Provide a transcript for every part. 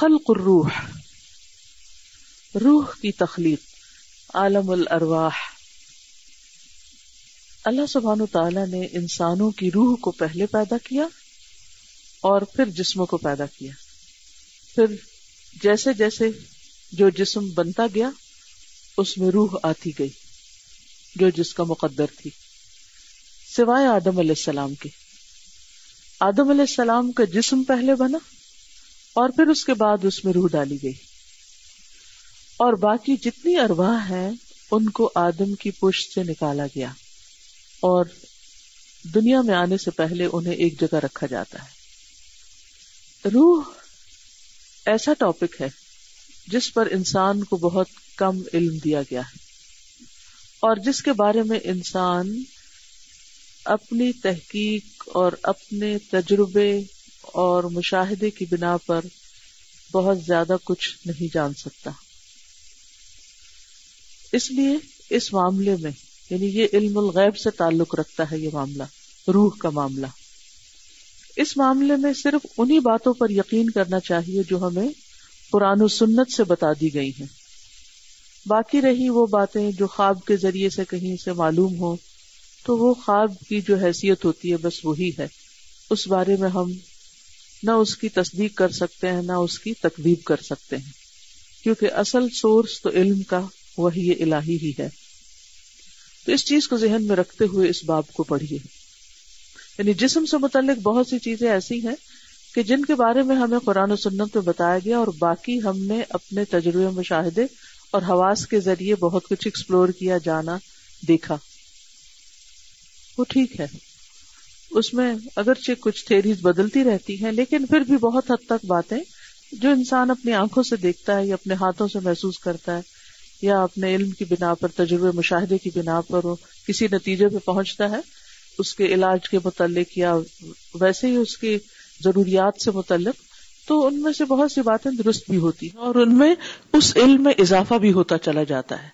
خل الروح روح کی تخلیق عالم الرواح اللہ سبحان تعالیٰ نے انسانوں کی روح کو پہلے پیدا کیا اور پھر جسموں کو پیدا کیا پھر جیسے جیسے جو جسم بنتا گیا اس میں روح آتی گئی جو جس کا مقدر تھی سوائے آدم علیہ السلام کے آدم علیہ السلام کا جسم پہلے بنا اور پھر اس کے بعد اس میں روح ڈالی گئی اور باقی جتنی ارواہ ہیں ان کو آدم کی پشت سے نکالا گیا اور دنیا میں آنے سے پہلے انہیں ایک جگہ رکھا جاتا ہے روح ایسا ٹاپک ہے جس پر انسان کو بہت کم علم دیا گیا ہے اور جس کے بارے میں انسان اپنی تحقیق اور اپنے تجربے اور مشاہدے کی بنا پر بہت زیادہ کچھ نہیں جان سکتا اس لیے اس معاملے میں یعنی یہ علم الغیب سے تعلق رکھتا ہے یہ معاملہ روح کا معاملہ اس معاملے میں صرف انہی باتوں پر یقین کرنا چاہیے جو ہمیں قرآن و سنت سے بتا دی گئی ہیں باقی رہی وہ باتیں جو خواب کے ذریعے سے کہیں سے معلوم ہو تو وہ خواب کی جو حیثیت ہوتی ہے بس وہی ہے اس بارے میں ہم نہ اس کی تصدیق کر سکتے ہیں نہ اس کی تقدیب کر سکتے ہیں کیونکہ اصل سورس تو علم کا وہی الہی ہی ہے تو اس چیز کو ذہن میں رکھتے ہوئے اس باب کو پڑھیے یعنی جسم سے متعلق بہت سی چیزیں ایسی ہیں کہ جن کے بارے میں ہمیں قرآن و سنت میں بتایا گیا اور باقی ہم نے اپنے تجربے مشاہدے اور حواس کے ذریعے بہت کچھ ایکسپلور کیا جانا دیکھا وہ ٹھیک ہے اس میں اگرچہ کچھ تھیریز بدلتی رہتی ہیں لیکن پھر بھی بہت حد تک باتیں جو انسان اپنی آنکھوں سے دیکھتا ہے یا اپنے ہاتھوں سے محسوس کرتا ہے یا اپنے علم کی بنا پر تجربے مشاہدے کی بنا پر وہ کسی نتیجے پہ پہنچتا ہے اس کے علاج کے متعلق یا ویسے ہی اس کی ضروریات سے متعلق تو ان میں سے بہت سی باتیں درست بھی ہوتی ہیں اور ان میں اس علم میں اضافہ بھی ہوتا چلا جاتا ہے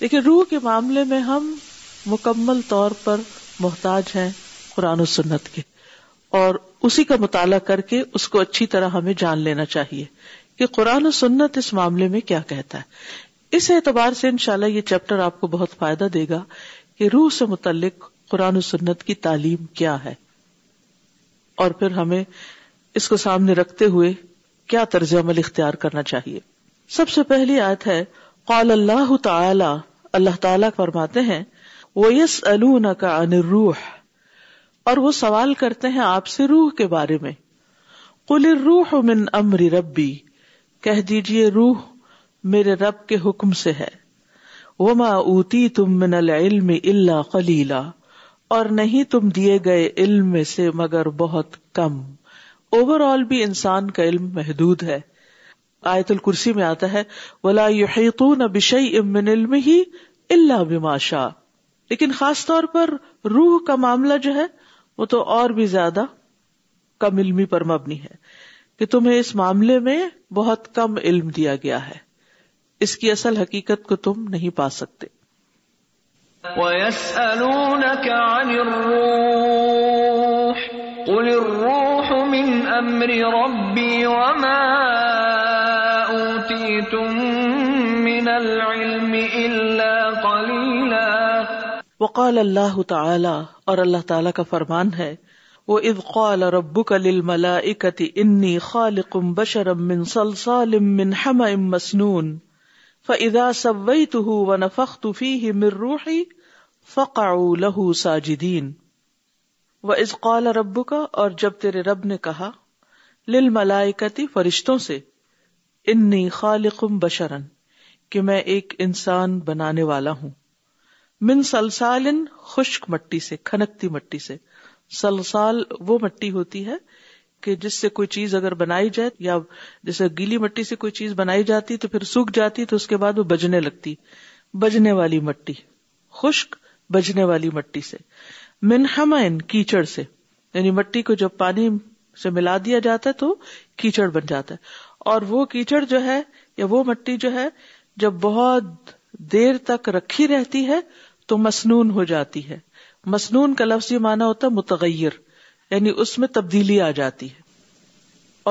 لیکن روح کے معاملے میں ہم مکمل طور پر محتاج ہیں قرآن و سنت کے اور اسی کا مطالعہ کر کے اس کو اچھی طرح ہمیں جان لینا چاہیے کہ قرآن و سنت اس معاملے میں کیا کہتا ہے اس اعتبار سے انشاءاللہ یہ چیپٹر آپ کو بہت فائدہ دے گا کہ روح سے متعلق قرآن و سنت کی تعلیم کیا ہے اور پھر ہمیں اس کو سامنے رکھتے ہوئے کیا طرز عمل اختیار کرنا چاہیے سب سے پہلی آیت ہے قال اللہ تعالی اللہ تعالیٰ فرماتے ہیں وہ یس الکا کا ان روح اور وہ سوال کرتے ہیں آپ سے روح کے بارے میں قل روح من امر ربی کہہ دیجیے روح میرے رب کے حکم سے ہے وما اوتی تم من العلم الا قلیلا اور نہیں تم دیے گئے علم میں سے مگر بہت کم اوور آل بھی انسان کا علم محدود ہے آیت الکرسی میں آتا ہے ولا یحیطون بشیء من علمه الا بما شاء لیکن خاص طور پر روح کا معاملہ جو ہے وہ تو اور بھی زیادہ کم علمی پر مبنی ہے کہ تمہیں اس معاملے میں بہت کم علم دیا گیا ہے اس کی اصل حقیقت کو تم نہیں پا سکتے وقال اللہ تعالی اور اللہ تعالی کا فرمان ہے وہ ابقال ابو کا لل ملا اکتی ان خال کم بشرسن فاس و مر روحی فقا لہ ساجدین و قال رب کا اور جب تیرے رب نے کہا لل ملائکتی فرشتوں سے انی خالقم بشرن کہ میں ایک انسان بنانے والا ہوں من سلسال خشک مٹی سے کھنکتی مٹی سے سلسال وہ مٹی ہوتی ہے کہ جس سے کوئی چیز اگر بنائی جائے یا جیسے گیلی مٹی سے کوئی چیز بنائی جاتی تو پھر سوکھ جاتی تو اس کے بعد وہ بجنے لگتی بجنے والی مٹی خشک بجنے والی مٹی سے من ان کیچڑ سے یعنی مٹی کو جب پانی سے ملا دیا جاتا ہے تو کیچڑ بن جاتا ہے اور وہ کیچڑ جو ہے یا وہ مٹی جو ہے جب بہت دیر تک رکھی رہتی ہے تو مسنون ہو جاتی ہے مسنون کا لفظ یہ مانا ہوتا ہے متغیر یعنی اس میں تبدیلی آ جاتی ہے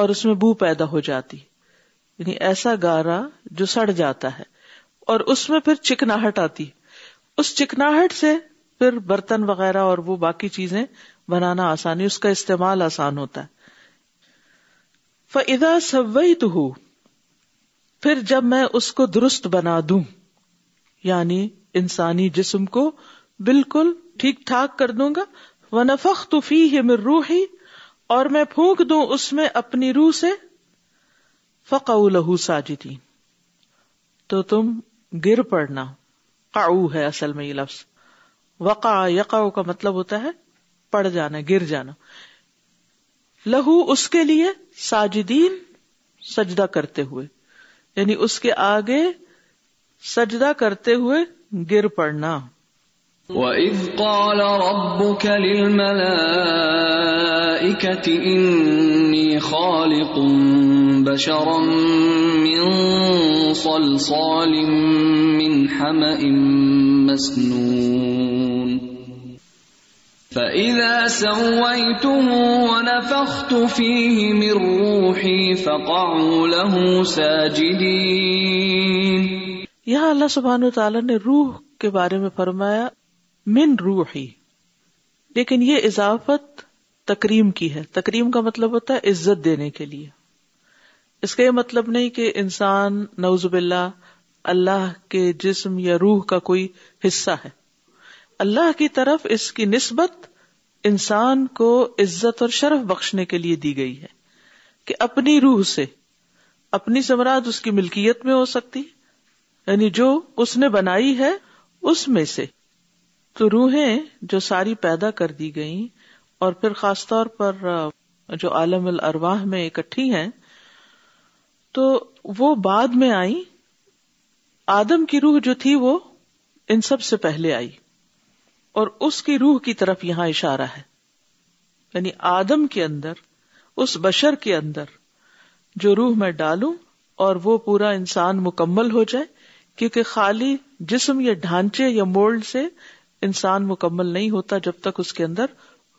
اور اس میں بو پیدا ہو جاتی یعنی ایسا گارا جو سڑ جاتا ہے اور اس میں پھر چکناہٹ آتی اس چکناہٹ سے پھر برتن وغیرہ اور وہ باقی چیزیں بنانا آسانی اس کا استعمال آسان ہوتا ہے سوئی تو پھر جب میں اس کو درست بنا دوں یعنی انسانی جسم کو بالکل ٹھیک ٹھاک کر دوں گا وہ تو فی ہے میر روح ہی اور میں پھونک دوں اس میں اپنی روح سے فق لہو ساجدین تو تم گر پڑنا ہے اصل میں یہ لفظ وقا یقا کا مطلب ہوتا ہے پڑ جانا گر جانا لہو اس کے لیے ساجدین سجدہ کرتے ہوئے یعنی اس کے آگے سجدہ کرتے ہوئے گر إِنِّي خَالِقٌ بَشَرًا مِّن صَلْصَالٍ مِّنْ مل اکتی فَإِذَا سَوَّيْتُهُ وَنَفَخْتُ فِيهِ تم تخی فَقَعُوا لَهُ سَاجِدِينَ یہاں اللہ سبحان تعالیٰ نے روح کے بارے میں فرمایا من روح ہی لیکن یہ اضافت تکریم کی ہے تکریم کا مطلب ہوتا ہے عزت دینے کے لیے اس کا یہ مطلب نہیں کہ انسان نوز باللہ اللہ کے جسم یا روح کا کوئی حصہ ہے اللہ کی طرف اس کی نسبت انسان کو عزت اور شرف بخشنے کے لیے دی گئی ہے کہ اپنی روح سے اپنی سمراج اس کی ملکیت میں ہو سکتی ہے یعنی جو اس نے بنائی ہے اس میں سے تو روحیں جو ساری پیدا کر دی گئیں اور پھر خاص طور پر جو عالم الارواح میں اکٹھی ہیں تو وہ بعد میں آئی آدم کی روح جو تھی وہ ان سب سے پہلے آئی اور اس کی روح کی طرف یہاں اشارہ ہے یعنی آدم کے اندر اس بشر کے اندر جو روح میں ڈالوں اور وہ پورا انسان مکمل ہو جائے کیونکہ خالی جسم یا ڈھانچے یا مولڈ سے انسان مکمل نہیں ہوتا جب تک اس کے اندر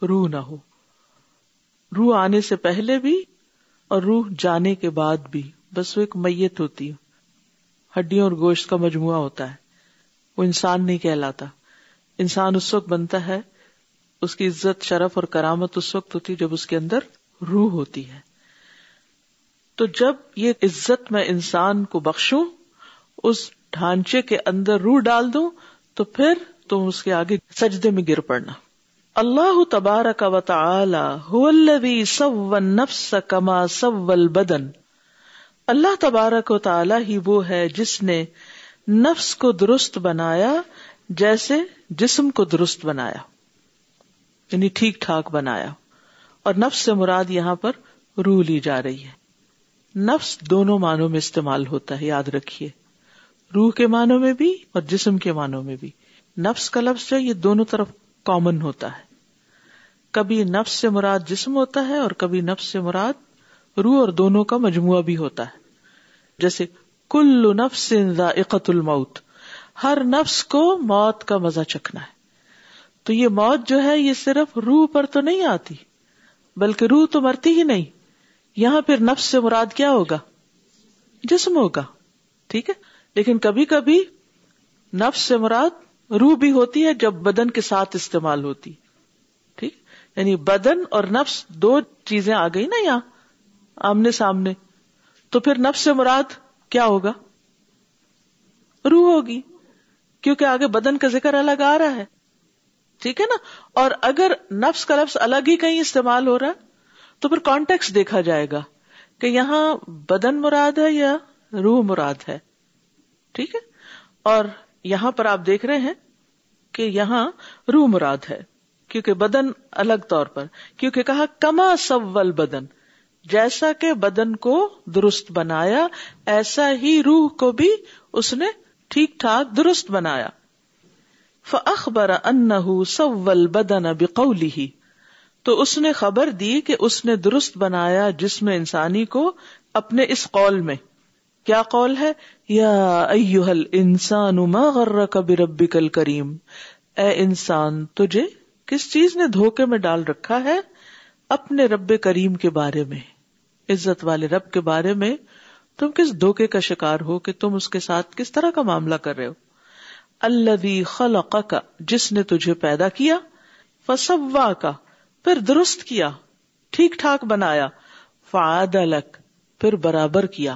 روح نہ ہو روح آنے سے پہلے بھی اور روح جانے کے بعد بھی بس وہ ایک میت ہوتی ہے ہڈیوں اور گوشت کا مجموعہ ہوتا ہے وہ انسان نہیں کہلاتا انسان اس وقت بنتا ہے اس کی عزت شرف اور کرامت اس وقت ہوتی ہے جب اس کے اندر روح ہوتی ہے تو جب یہ عزت میں انسان کو بخشوں اس ڈھانچے کے اندر روح ڈال دو تو پھر تم اس کے آگے سجدے میں گر پڑنا اللہ تبارک و تعالی هو الذی سو النفس کما سو البدن اللہ تبارک و تعالی ہی وہ ہے جس نے نفس کو درست بنایا جیسے جسم کو درست بنایا یعنی ٹھیک ٹھاک بنایا اور نفس سے مراد یہاں پر روح لی جا رہی ہے نفس دونوں معنوں میں استعمال ہوتا ہے یاد رکھیے روح کے معنوں میں بھی اور جسم کے معنوں میں بھی نفس کا لفظ جو یہ دونوں طرف کامن ہوتا ہے کبھی نفس سے مراد جسم ہوتا ہے اور کبھی نفس سے مراد روح اور دونوں کا مجموعہ بھی ہوتا ہے جیسے کل نفس اقت الموت ہر نفس کو موت کا مزہ چکھنا ہے تو یہ موت جو ہے یہ صرف روح پر تو نہیں آتی بلکہ روح تو مرتی ہی نہیں یہاں پھر نفس سے مراد کیا ہوگا جسم ہوگا ٹھیک ہے لیکن کبھی کبھی نفس سے مراد روح بھی ہوتی ہے جب بدن کے ساتھ استعمال ہوتی ٹھیک یعنی بدن اور نفس دو چیزیں آ گئی نا یہاں آمنے سامنے تو پھر نفس سے مراد کیا ہوگا روح ہوگی کیونکہ آگے بدن کا ذکر الگ آ رہا ہے ٹھیک ہے نا اور اگر نفس کا لفظ الگ ہی کہیں استعمال ہو رہا ہے تو پھر کانٹیکس دیکھا جائے گا کہ یہاں بدن مراد ہے یا روح مراد ہے ٹھیک ہے اور یہاں پر آپ دیکھ رہے ہیں کہ یہاں رو مراد ہے کیونکہ بدن الگ طور پر کیونکہ کہا کما سول بدن جیسا کہ بدن کو درست بنایا ایسا ہی روح کو بھی اس نے ٹھیک ٹھاک درست بنایا فخبر ان سول بدن بکولی ہی تو اس نے خبر دی کہ اس نے درست بنایا جس میں انسانی کو اپنے اس قول میں کیا ہے یا غر کب ربی کل کریم اے انسان تجھے کس چیز نے دھوکے میں ڈال رکھا ہے اپنے رب کریم کے بارے میں عزت والے رب کے بارے میں تم کس دھوکے کا شکار ہو کہ تم اس کے ساتھ کس طرح کا معاملہ کر رہے ہو اللہ خلق کا جس نے تجھے پیدا کیا فسوا کا پھر درست کیا ٹھیک ٹھاک بنایا فعاد الک پھر برابر کیا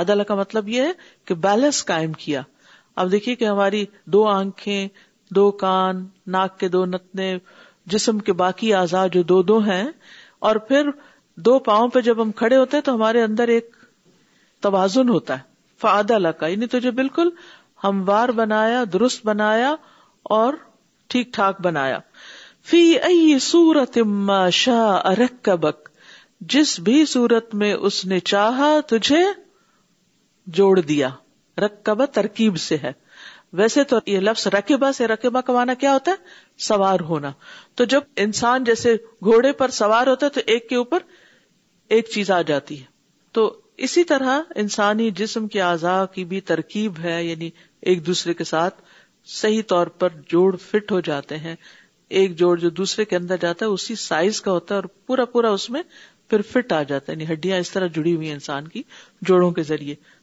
عدل کا مطلب یہ ہے کہ بیلنس قائم کیا اب دیکھیے کہ ہماری دو آنکھیں دو کان ناک کے دو نتنے جسم کے باقی آزاد جو دو دو ہیں اور پھر دو پاؤں پہ جب ہم کھڑے ہوتے ہیں تو ہمارے اندر ایک توازن ہوتا ہے فعاد کا یعنی تجھے بالکل ہموار بنایا درست بنایا اور ٹھیک ٹھاک بنایا فی ائی سورت شاہ ارک جس بھی صورت میں اس نے چاہا تجھے جوڑ دیا رقبا ترکیب سے ہے ویسے تو یہ لفظ رقبہ سے رقبہ کمانا کیا ہوتا ہے سوار ہونا تو جب انسان جیسے گھوڑے پر سوار ہوتا ہے تو ایک کے اوپر ایک چیز آ جاتی ہے تو اسی طرح انسانی جسم کے اعضاء کی بھی ترکیب ہے یعنی ایک دوسرے کے ساتھ صحیح طور پر جوڑ فٹ ہو جاتے ہیں ایک جوڑ جو دوسرے کے اندر جاتا ہے اسی سائز کا ہوتا ہے اور پورا پورا اس میں پھر فٹ آ جاتا ہے یعنی ہڈیاں اس طرح جڑی ہوئی ہیں انسان کی جوڑوں کے ذریعے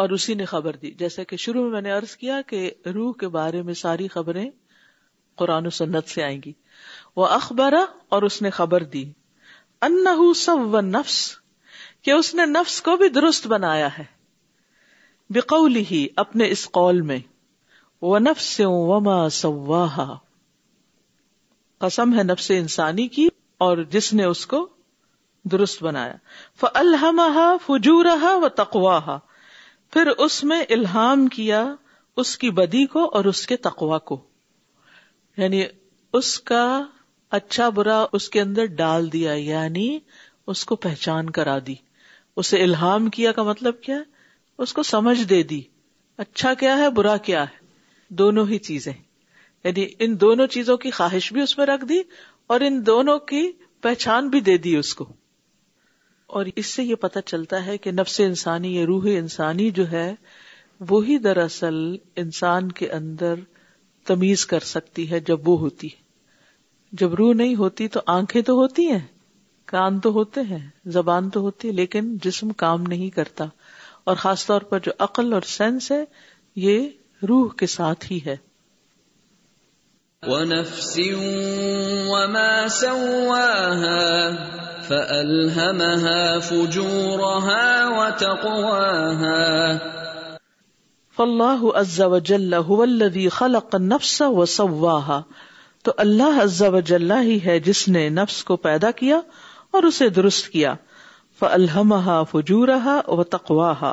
اور اسی نے خبر دی جیسا کہ شروع میں میں نے عرض کیا کہ روح کے بارے میں ساری خبریں قرآن و سنت سے آئیں گی وہ اخبار اور اس نے خبر دی سب و نفس کہ اس نے نفس کو بھی درست بنایا ہے ہی اپنے اس قول میں وہ نفس سے قسم ہے نفس انسانی کی اور جس نے اس کو درست بنایا فجورہ و تقواہ پھر اس میں الہام کیا اس کی بدی کو اور اس کے تقوا کو یعنی اس کا اچھا برا اس کے اندر ڈال دیا یعنی اس کو پہچان کرا دی اسے الہام کیا کا مطلب کیا اس کو سمجھ دے دی اچھا کیا ہے برا کیا ہے دونوں ہی چیزیں یعنی ان دونوں چیزوں کی خواہش بھی اس میں رکھ دی اور ان دونوں کی پہچان بھی دے دی اس کو اور اس سے یہ پتہ چلتا ہے کہ نفس انسانی یا روح انسانی جو ہے وہی دراصل انسان کے اندر تمیز کر سکتی ہے جب وہ ہوتی ہے جب روح نہیں ہوتی تو آنکھیں تو ہوتی ہیں کان تو ہوتے ہیں زبان تو ہوتی ہے لیکن جسم کام نہیں کرتا اور خاص طور پر جو عقل اور سینس ہے یہ روح کے ساتھ ہی ہے الذي خلق نفس و تو اللہ عزا و جلح ہی ہے جس نے نفس کو پیدا کیا اور اسے درست کیا ف الحمہ فجورہ و تقواہ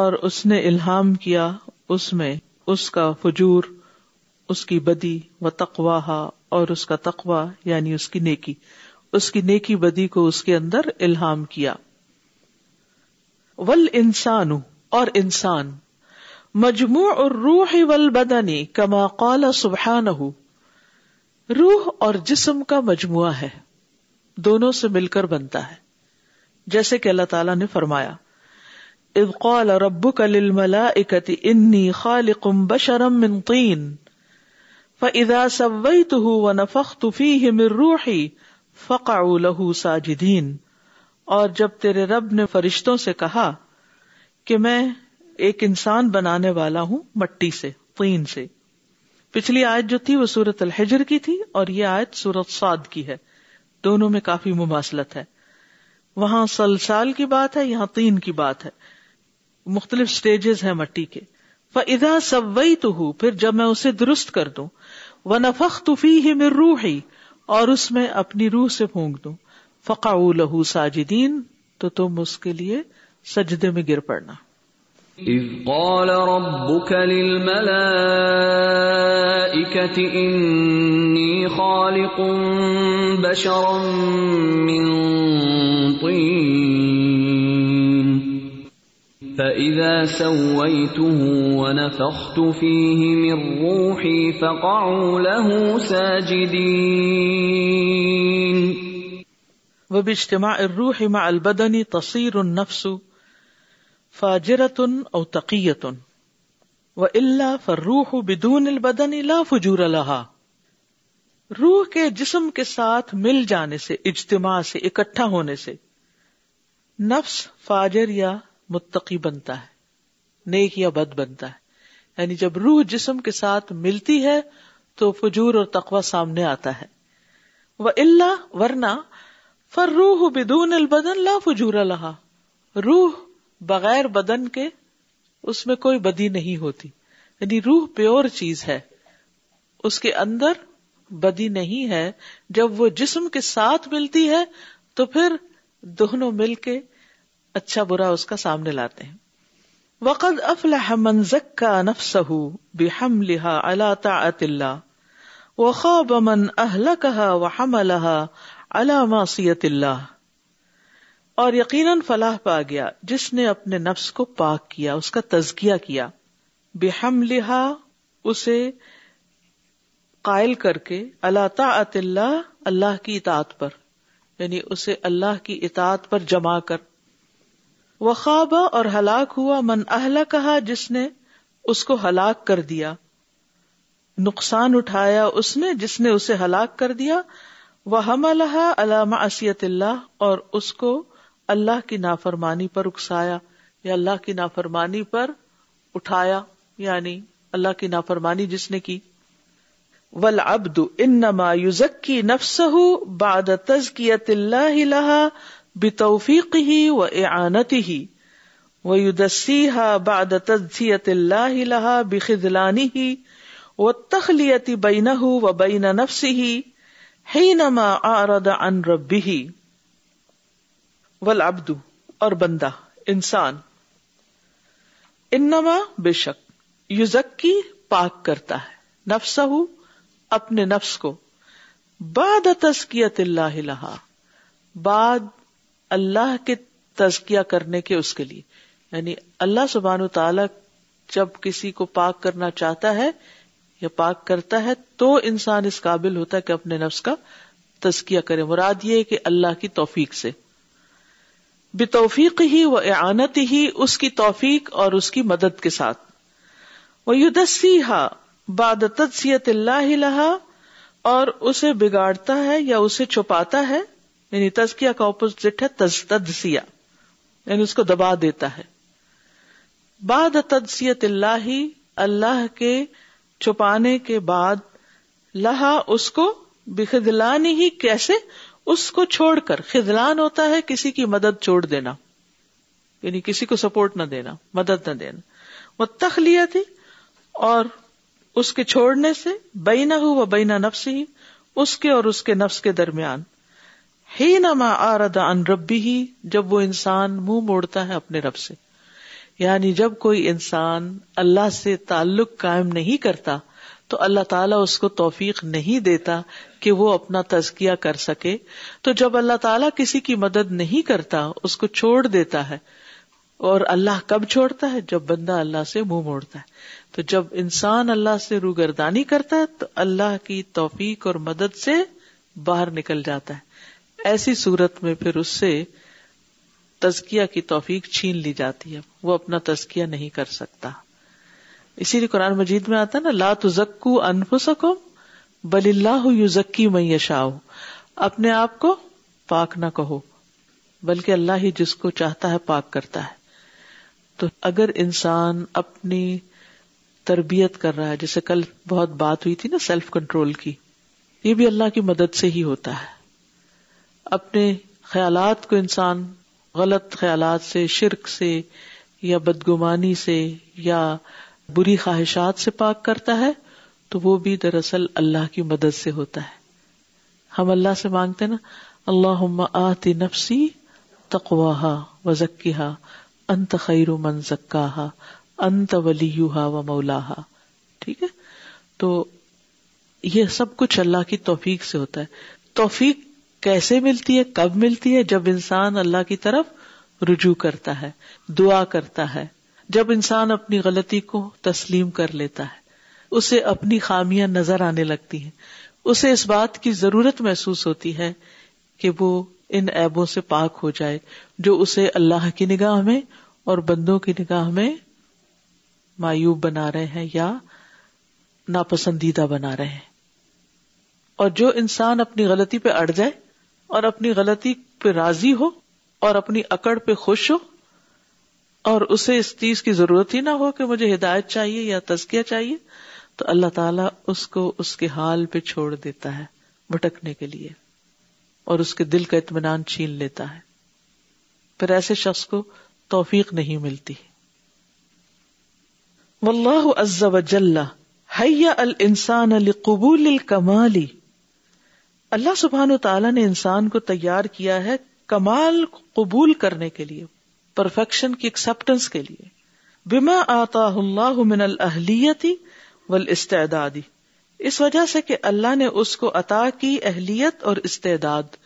اور اس نے الحام کیا اس میں اس کا فجور اس کی بدی و تقواہ اور اس کا تقوا یعنی اس کی نیکی اس کی نیکی بدی کو اس کے اندر الہام کیا ول انسان اور انسان مجموع اور روح ول بدنی کما قال سبحان ہو روح اور جسم کا مجموعہ ہے دونوں سے مل کر بنتا ہے جیسے کہ اللہ تعالی نے فرمایا اب قال اور ابو کا للم اکتی انی خال بشرم انکین ادا سَوَّيْتُهُ وَنَفَخْتُ فِيهِ نفق رُوحِ فَقَعُوا لَهُ سَاجِدِينَ اور جب تیرے رب نے فرشتوں سے کہا کہ میں ایک انسان بنانے والا ہوں مٹی سے تین سے پچھلی آیت جو تھی وہ سورت الحجر کی تھی اور یہ آیت سورت سعد کی ہے دونوں میں کافی مماثلت ہے وہاں سلسال کی بات ہے یہاں تین کی بات ہے مختلف اسٹیجز ہیں مٹی کے فَإِذَا سَوَّيْتُهُ تو پھر جب میں اسے درست کر دوں و نفق میں روح اور اس میں اپنی روح سے پھونک دوں فقا لہو ساجدین تو تم اس کے لیے سجدے میں گر پڑنا فَإِذَا سَوَّيْتُهُ وَنَفَخْتُ فِيهِ مِنْ رُوحِي فَقَعُوا لَهُ سَاجِدِينَ وَبِاجْتِمَاعِ الرُوحِ مَعَ الْبَدَنِ تَصِيرُ النَّفْسُ فَاجِرَةٌ أَوْ تَقِيَّةٌ وَإِلَّا فَالرُوحُ بِدُونِ الْبَدَنِ لَا فُجُورَ لَهَا روح کے جسم کے ساتھ مل جانے سے اجتماع سے اکٹھا ہونے سے نفس فاجر یا متقی بنتا ہے نیک یا بد بنتا ہے یعنی جب روح جسم کے ساتھ ملتی ہے تو فجور اور تقوی سامنے آتا ہے وہ اللہ فر روح بدون البدن لا فجور لہا روح بغیر بدن کے اس میں کوئی بدی نہیں ہوتی یعنی روح پیور چیز ہے اس کے اندر بدی نہیں ہے جب وہ جسم کے ساتھ ملتی ہے تو پھر دونوں مل کے اچھا برا اس کا سامنے لاتے ہیں وقد افلح من زکا طاعت الله وخاب من اللہ وحملها على معصیت اللہ اور یقیناً فلاح پا گیا جس نے اپنے نفس کو پاک کیا اس کا تزکیہ کیا بے لہا اسے قائل کر کے اللہ تعط اللہ اللہ کی اطاعت پر یعنی اسے اللہ کی اطاعت پر جمع کر خوابہ اور ہلاک ہوا من اہلا کہا جس نے اس کو ہلاک کر دیا نقصان اٹھایا اس نے جس نے اسے ہلاک کر دیا وہ ہم اللہ علامہ اسیت اللہ اور اس کو اللہ کی نافرمانی پر اکسایا یا اللہ کی نافرمانی پر اٹھایا یعنی اللہ کی نافرمانی جس نے کی ولاب باد تزکیت اللہ بتوفیق ہی و اعانت ہی وہ یدسی ہا باد تزیت اللہ لہا بخلانی ہی و تخلیتی بین و بین نفسی ہی ہی نما آرد ان ربی ہی ولابدو اور بندہ انسان انما بے شک یوزکی پاک کرتا ہے نفس اپنے نفس کو بعد تسکیت اللہ لہا بعد اللہ کے تزکیہ کرنے کے اس کے لیے یعنی اللہ تعالی جب کسی کو پاک کرنا چاہتا ہے یا پاک کرتا ہے تو انسان اس قابل ہوتا ہے کہ اپنے نفس کا تزکیہ کرے مراد یہ کہ اللہ کی توفیق سے بے توفیق ہی و اعانت ہی اس کی توفیق اور اس کی مدد کے ساتھ وہ یدسی ہا باد تدسیت اللہ لہا اور اسے بگاڑتا ہے یا اسے چھپاتا ہے یعنی تزکیا کا اپوزٹ ہے تز تدسیا یعنی دبا دیتا ہے بعد تدسیت اللہ اللہ کے چھپانے کے بعد لہا اس کو ہی کیسے اس کو چھوڑ کر خدلان ہوتا ہے کسی کی مدد چھوڑ دینا یعنی کسی کو سپورٹ نہ دینا مدد نہ دینا وہ تخ لیا تھی اور اس کے چھوڑنے سے بینا ہو و بینا نفس ہی اس کے اور اس کے نفس کے درمیان ہی نما آردا ان ربی ہی جب وہ انسان منہ موڑتا ہے اپنے رب سے یعنی جب کوئی انسان اللہ سے تعلق قائم نہیں کرتا تو اللہ تعالیٰ اس کو توفیق نہیں دیتا کہ وہ اپنا تزکیہ کر سکے تو جب اللہ تعالیٰ کسی کی مدد نہیں کرتا اس کو چھوڑ دیتا ہے اور اللہ کب چھوڑتا ہے جب بندہ اللہ سے منہ موڑتا ہے تو جب انسان اللہ سے روگردانی کرتا ہے تو اللہ کی توفیق اور مدد سے باہر نکل جاتا ہے ایسی صورت میں پھر اس سے تزکیا کی توفیق چھین لی جاتی ہے وہ اپنا تزکیا نہیں کر سکتا اسی لیے قرآن مجید میں آتا ہے نا لا تو زکو سکو بل اللہ یوزکی میں یشاؤ اپنے آپ کو پاک نہ کہو بلکہ اللہ ہی جس کو چاہتا ہے پاک کرتا ہے تو اگر انسان اپنی تربیت کر رہا ہے جیسے کل بہت بات ہوئی تھی نا سیلف کنٹرول کی یہ بھی اللہ کی مدد سے ہی ہوتا ہے اپنے خیالات کو انسان غلط خیالات سے شرک سے یا بدگمانی سے یا بری خواہشات سے پاک کرتا ہے تو وہ بھی دراصل اللہ کی مدد سے ہوتا ہے ہم اللہ سے مانگتے نا اللہ آتی نفسی تقواہا وزکا انت خیر و منزکا انت ولی و مولاحا ٹھیک ہے تو یہ سب کچھ اللہ کی توفیق سے ہوتا ہے توفیق کیسے ملتی ہے کب ملتی ہے جب انسان اللہ کی طرف رجوع کرتا ہے دعا کرتا ہے جب انسان اپنی غلطی کو تسلیم کر لیتا ہے اسے اپنی خامیاں نظر آنے لگتی ہیں اسے اس بات کی ضرورت محسوس ہوتی ہے کہ وہ ان ایبوں سے پاک ہو جائے جو اسے اللہ کی نگاہ میں اور بندوں کی نگاہ میں مایوب بنا رہے ہیں یا ناپسندیدہ بنا رہے ہیں اور جو انسان اپنی غلطی پہ اڑ جائے اور اپنی غلطی پہ راضی ہو اور اپنی اکڑ پہ خوش ہو اور اسے اس چیز کی ضرورت ہی نہ ہو کہ مجھے ہدایت چاہیے یا تزکیہ چاہیے تو اللہ تعالیٰ اس کو اس کے حال پہ چھوڑ دیتا ہے بھٹکنے کے لیے اور اس کے دل کا اطمینان چھین لیتا ہے پھر ایسے شخص کو توفیق نہیں ملتی واللہ عز و جل السان الانسان لقبول الکمالی اللہ سبحان و تعالیٰ نے انسان کو تیار کیا ہے کمال قبول کرنے کے لیے پرفیکشن کی ایکسپٹینس کے لیے آتا اللہ من استعداد اس وجہ سے کہ اللہ نے اس کو عطا کی اہلیت اور استعداد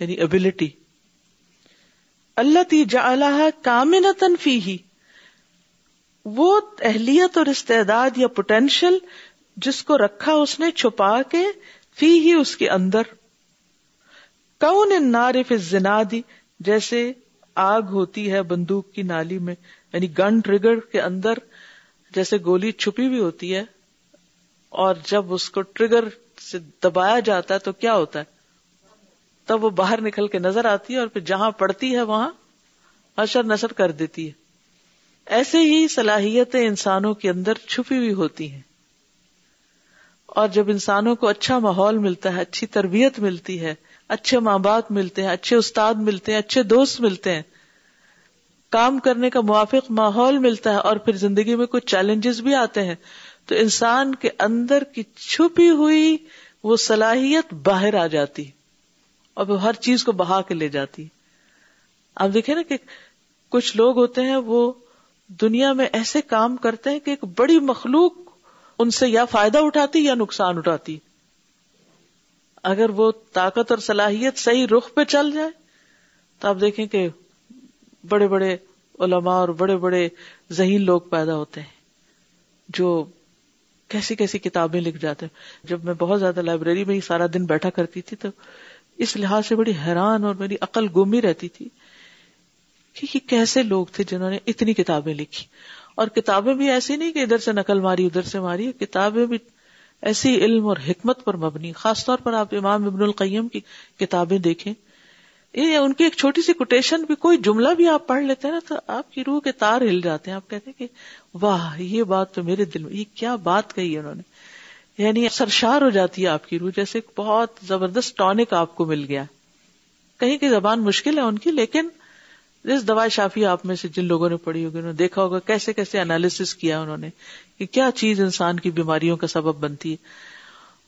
یعنی ابلٹی اللہ تی جا کامن فی ہی وہ اہلیت اور استعداد یا پوٹینشل جس کو رکھا اس نے چھپا کے فی ہی اس کے اندر کون ان نعرے زنادی زنا دی جیسے آگ ہوتی ہے بندوق کی نالی میں یعنی گن ٹریگر کے اندر جیسے گولی چھپی ہوئی ہوتی ہے اور جب اس کو ٹریگر سے دبایا جاتا ہے تو کیا ہوتا ہے تب وہ باہر نکل کے نظر آتی ہے اور پھر جہاں پڑتی ہے وہاں اشر نشر کر دیتی ہے ایسے ہی صلاحیتیں انسانوں کے اندر چھپی ہوئی ہوتی ہیں اور جب انسانوں کو اچھا ماحول ملتا ہے اچھی تربیت ملتی ہے اچھے ماں باپ ملتے ہیں اچھے استاد ملتے ہیں اچھے دوست ملتے ہیں کام کرنے کا موافق ماحول ملتا ہے اور پھر زندگی میں کچھ چیلنجز بھی آتے ہیں تو انسان کے اندر کی چھپی ہوئی وہ صلاحیت باہر آ جاتی اور وہ ہر چیز کو بہا کے لے جاتی آپ دیکھیں نا کہ کچھ لوگ ہوتے ہیں وہ دنیا میں ایسے کام کرتے ہیں کہ ایک بڑی مخلوق ان سے یا فائدہ اٹھاتی یا نقصان اٹھاتی اگر وہ طاقت اور صلاحیت صحیح رخ پہ چل جائے تو آپ دیکھیں کہ بڑے بڑے علماء اور بڑے بڑے ذہین لوگ پیدا ہوتے ہیں جو کیسی کیسی کتابیں لکھ جاتے ہیں جب میں بہت زیادہ لائبریری میں ہی سارا دن بیٹھا کرتی تھی تو اس لحاظ سے بڑی حیران اور میری عقل گمی ہی رہتی تھی کہ یہ کیسے لوگ تھے جنہوں نے اتنی کتابیں لکھی اور کتابیں بھی ایسی نہیں کہ ادھر سے نقل ماری ادھر سے ماری کتابیں بھی ایسی علم اور حکمت پر مبنی خاص طور پر آپ امام ابن القیم کی کتابیں دیکھیں یہ ان کی ایک چھوٹی سی کوٹیشن بھی کوئی جملہ بھی آپ پڑھ لیتے ہیں نا تو آپ کی روح کے تار ہل جاتے ہیں آپ کہتے ہیں کہ واہ یہ بات تو میرے دل میں یہ کیا بات کہی ہے انہوں نے یعنی سرشار ہو جاتی ہے آپ کی روح جیسے بہت زبردست ٹانک آپ کو مل گیا کہیں کی زبان مشکل ہے ان کی لیکن اس دوائی شافی آپ میں سے جن لوگوں نے پڑھی ہوگی انہوں نے دیکھا ہوگا کیسے کیسے انالیس کیا انہوں نے کہ کیا چیز انسان کی بیماریوں کا سبب بنتی ہے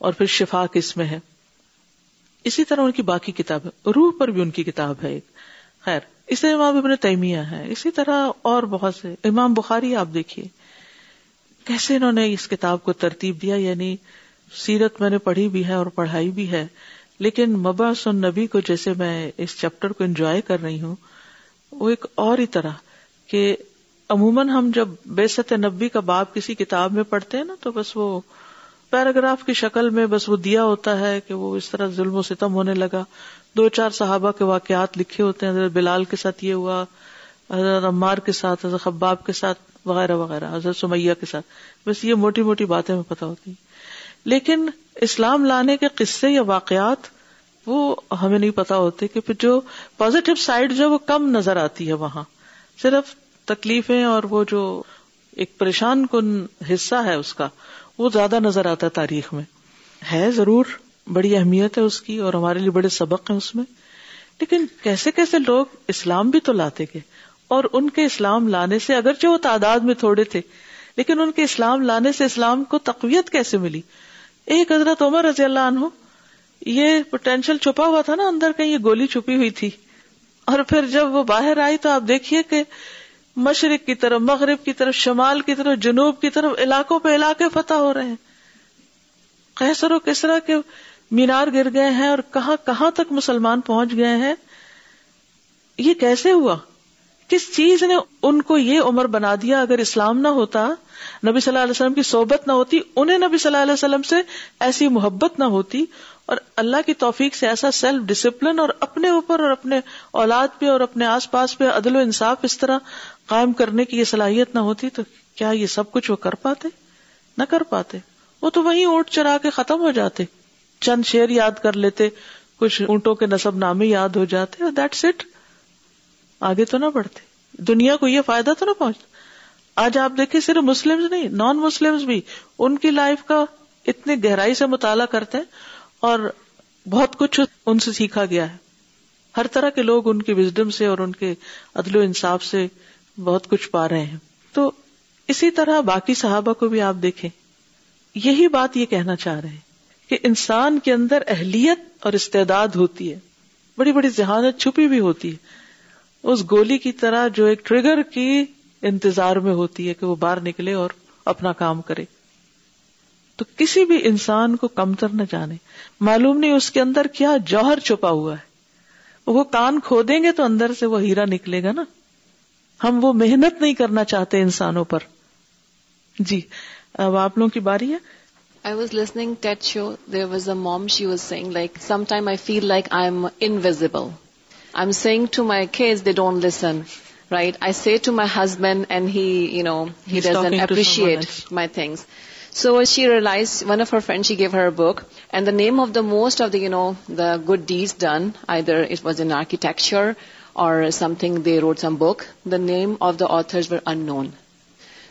اور پھر شفا کس میں ہے اسی طرح ان کی باقی کتاب ہے روح پر بھی ان کی کتاب ہے ایک خیر اس طرح امام ابن تیمیہ ہے اسی طرح اور بہت سے امام بخاری آپ دیکھیے کیسے انہوں نے اس کتاب کو ترتیب دیا یعنی سیرت میں نے پڑھی بھی ہے اور پڑھائی بھی ہے لیکن مباس النبی کو جیسے میں اس چیپٹر کو انجوائے کر رہی ہوں وہ ایک اور ہی طرح کہ عموماً ہم جب بیست نبی کا باب کسی کتاب میں پڑھتے ہیں نا تو بس وہ پیراگراف کی شکل میں بس وہ دیا ہوتا ہے کہ وہ اس طرح ظلم و ستم ہونے لگا دو چار صحابہ کے واقعات لکھے ہوتے ہیں حضرت بلال کے ساتھ یہ ہوا حضرت عمار کے ساتھ حضرت خباب کے ساتھ وغیرہ وغیرہ حضرت سمیا کے ساتھ بس یہ موٹی موٹی باتیں پتہ ہوتی لیکن اسلام لانے کے قصے یا واقعات وہ ہمیں نہیں پتا ہوتے کہ پھر جو پازیٹو سائڈ جو وہ کم نظر آتی ہے وہاں صرف تکلیفیں اور وہ جو ایک پریشان کن حصہ ہے اس کا وہ زیادہ نظر آتا ہے تاریخ میں ہے ضرور بڑی اہمیت ہے اس کی اور ہمارے لیے بڑے سبق ہیں اس میں لیکن کیسے کیسے لوگ اسلام بھی تو لاتے گئے اور ان کے اسلام لانے سے اگرچہ وہ تعداد میں تھوڑے تھے لیکن ان کے اسلام لانے سے اسلام کو تقویت کیسے ملی ایک حضرت عمر رضی اللہ عنہ یہ پوٹینشیل چھپا ہوا تھا نا اندر کہیں یہ گولی چھپی ہوئی تھی اور پھر جب وہ باہر آئی تو آپ دیکھیے کہ مشرق کی طرف مغرب کی طرف شمال کی طرف جنوب کی طرف علاقوں پہ علاقے فتح ہو رہے ہیں و کسرا کے مینار گر گئے ہیں اور کہاں کہاں تک مسلمان پہنچ گئے ہیں یہ کیسے ہوا کس چیز نے ان کو یہ عمر بنا دیا اگر اسلام نہ ہوتا نبی صلی اللہ علیہ وسلم کی صحبت نہ ہوتی انہیں نبی صلی اللہ علیہ وسلم سے ایسی محبت نہ ہوتی اور اللہ کی توفیق سے ایسا سیلف ڈسپلن اور اپنے اوپر اور اپنے اولاد پہ اور اپنے آس پاس پہ عدل و انصاف اس طرح قائم کرنے کی یہ صلاحیت نہ ہوتی تو کیا یہ سب کچھ وہ کر پاتے نہ کر پاتے وہ تو وہی اونٹ چرا کے ختم ہو جاتے چند شیر یاد کر لیتے کچھ اونٹوں کے نصب نامے یاد ہو جاتے اور دیٹ اٹ آگے تو نہ بڑھتے دنیا کو یہ فائدہ تو نہ پہنچتا آج آپ دیکھیں صرف مسلم نہیں نان مسلم بھی ان کی لائف کا اتنی گہرائی سے مطالعہ کرتے ہیں اور بہت کچھ ان سے سیکھا گیا ہے ہر طرح کے لوگ ان کے وزڈم سے اور ان کے عدل و انصاف سے بہت کچھ پا رہے ہیں تو اسی طرح باقی صحابہ کو بھی آپ دیکھیں یہی بات یہ کہنا چاہ رہے ہیں کہ انسان کے اندر اہلیت اور استعداد ہوتی ہے بڑی بڑی ذہانت چھپی بھی ہوتی ہے اس گولی کی طرح جو ایک ٹریگر کی انتظار میں ہوتی ہے کہ وہ باہر نکلے اور اپنا کام کرے تو کسی بھی انسان کو کم نہ جانے معلوم نہیں اس کے اندر کیا جوہر چھپا ہوا ہے وہ کان کھو دیں گے تو اندر سے وہ ہیرا نکلے گا نا ہم وہ محنت نہیں کرنا چاہتے انسانوں پر جی اب آپ لوگوں کی باری ہے I was listening that show there was a mom she was saying like some time I feel like I am invisible I am saying to my kids they don't listen right I say to my husband and he you know he appreciate my things So she realized, one of her friends, she gave her a book, and the name of the most of the, the good deeds done, either it was in architecture or something, they wrote some book. The name of the authors were unknown.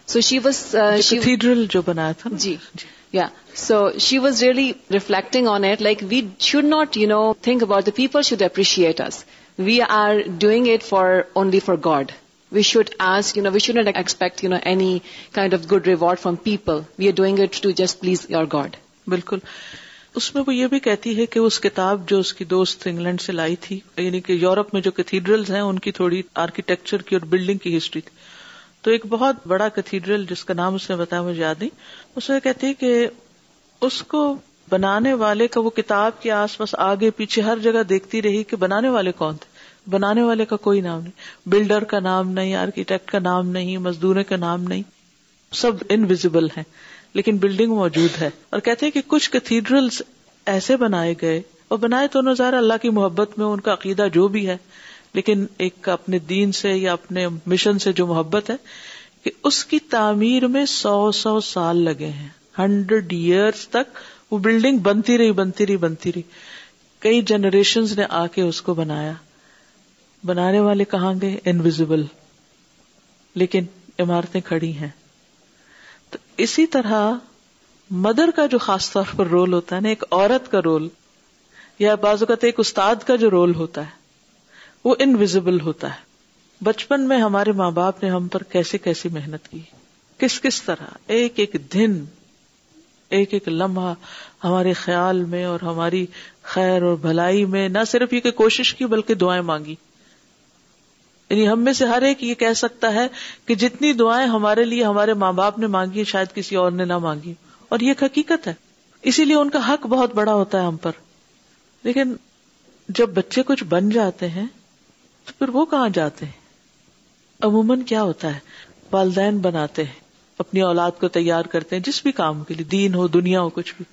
So she was... Uh, cathedral jo banaya tha na? Ji. Yeah. So she was really reflecting on it, like we should not, think about the people should appreciate us. We are doing it only for God. We should you know we should not expect you know any kind of good reward from people we are doing it to just please your God بالکل اس میں وہ یہ بھی کہتی ہے کہ اس کتاب جو اس کی دوست انگلینڈ سے لائی تھی یعنی کہ یورپ میں جو کیتھیڈرلس ہیں ان کی تھوڑی آرکیٹیکچر کی اور بلڈنگ کی ہسٹری تھی تو ایک بہت بڑا کیتھیڈرل جس کا نام اس نے بتایا مجھے یاد نہیں اس میں کہتی ہے کہ اس کو بنانے والے کا وہ کتاب کے آس پاس آگے پیچھے ہر جگہ دیکھتی رہی کہ بنانے والے کون تھے بنانے والے کا کوئی نام نہیں بلڈر کا نام نہیں آرکیٹیکٹ کا نام نہیں مزدور کا نام نہیں سب انویزبل ہیں لیکن بلڈنگ موجود ہے اور کہتے ہیں کہ کچھ کتھیڈرل ایسے بنائے گئے اور بنائے تو نظار اللہ کی محبت میں ان کا عقیدہ جو بھی ہے لیکن ایک اپنے دین سے یا اپنے مشن سے جو محبت ہے کہ اس کی تعمیر میں سو سو سال لگے ہیں ہنڈریڈ ایئرس تک وہ بلڈنگ بنتی رہی بنتی رہی بنتی رہی کئی جنریشن نے آ کے اس کو بنایا بنانے والے کہاں گئے انویزبل لیکن عمارتیں کھڑی ہیں تو اسی طرح مدر کا جو خاص طور پر رول ہوتا ہے نا ایک عورت کا رول یا بعض اوقات ایک استاد کا جو رول ہوتا ہے وہ انویزبل ہوتا ہے بچپن میں ہمارے ماں باپ نے ہم پر کیسے کیسی محنت کی کس کس طرح ایک ایک دن ایک ایک لمحہ ہمارے خیال میں اور ہماری خیر اور بھلائی میں نہ صرف یہ کہ کوشش کی بلکہ دعائیں مانگی یعنی ہم میں سے ہر ایک یہ کہہ سکتا ہے کہ جتنی دعائیں ہمارے لیے ہمارے ماں باپ نے مانگی شاید کسی اور نے نہ مانگی اور یہ حقیقت ہے اسی لیے ان کا حق بہت بڑا ہوتا ہے ہم پر لیکن جب بچے کچھ بن جاتے ہیں تو پھر وہ کہاں جاتے ہیں عموماً کیا ہوتا ہے والدین بناتے ہیں اپنی اولاد کو تیار کرتے ہیں جس بھی کام کے لیے دین ہو دنیا ہو کچھ بھی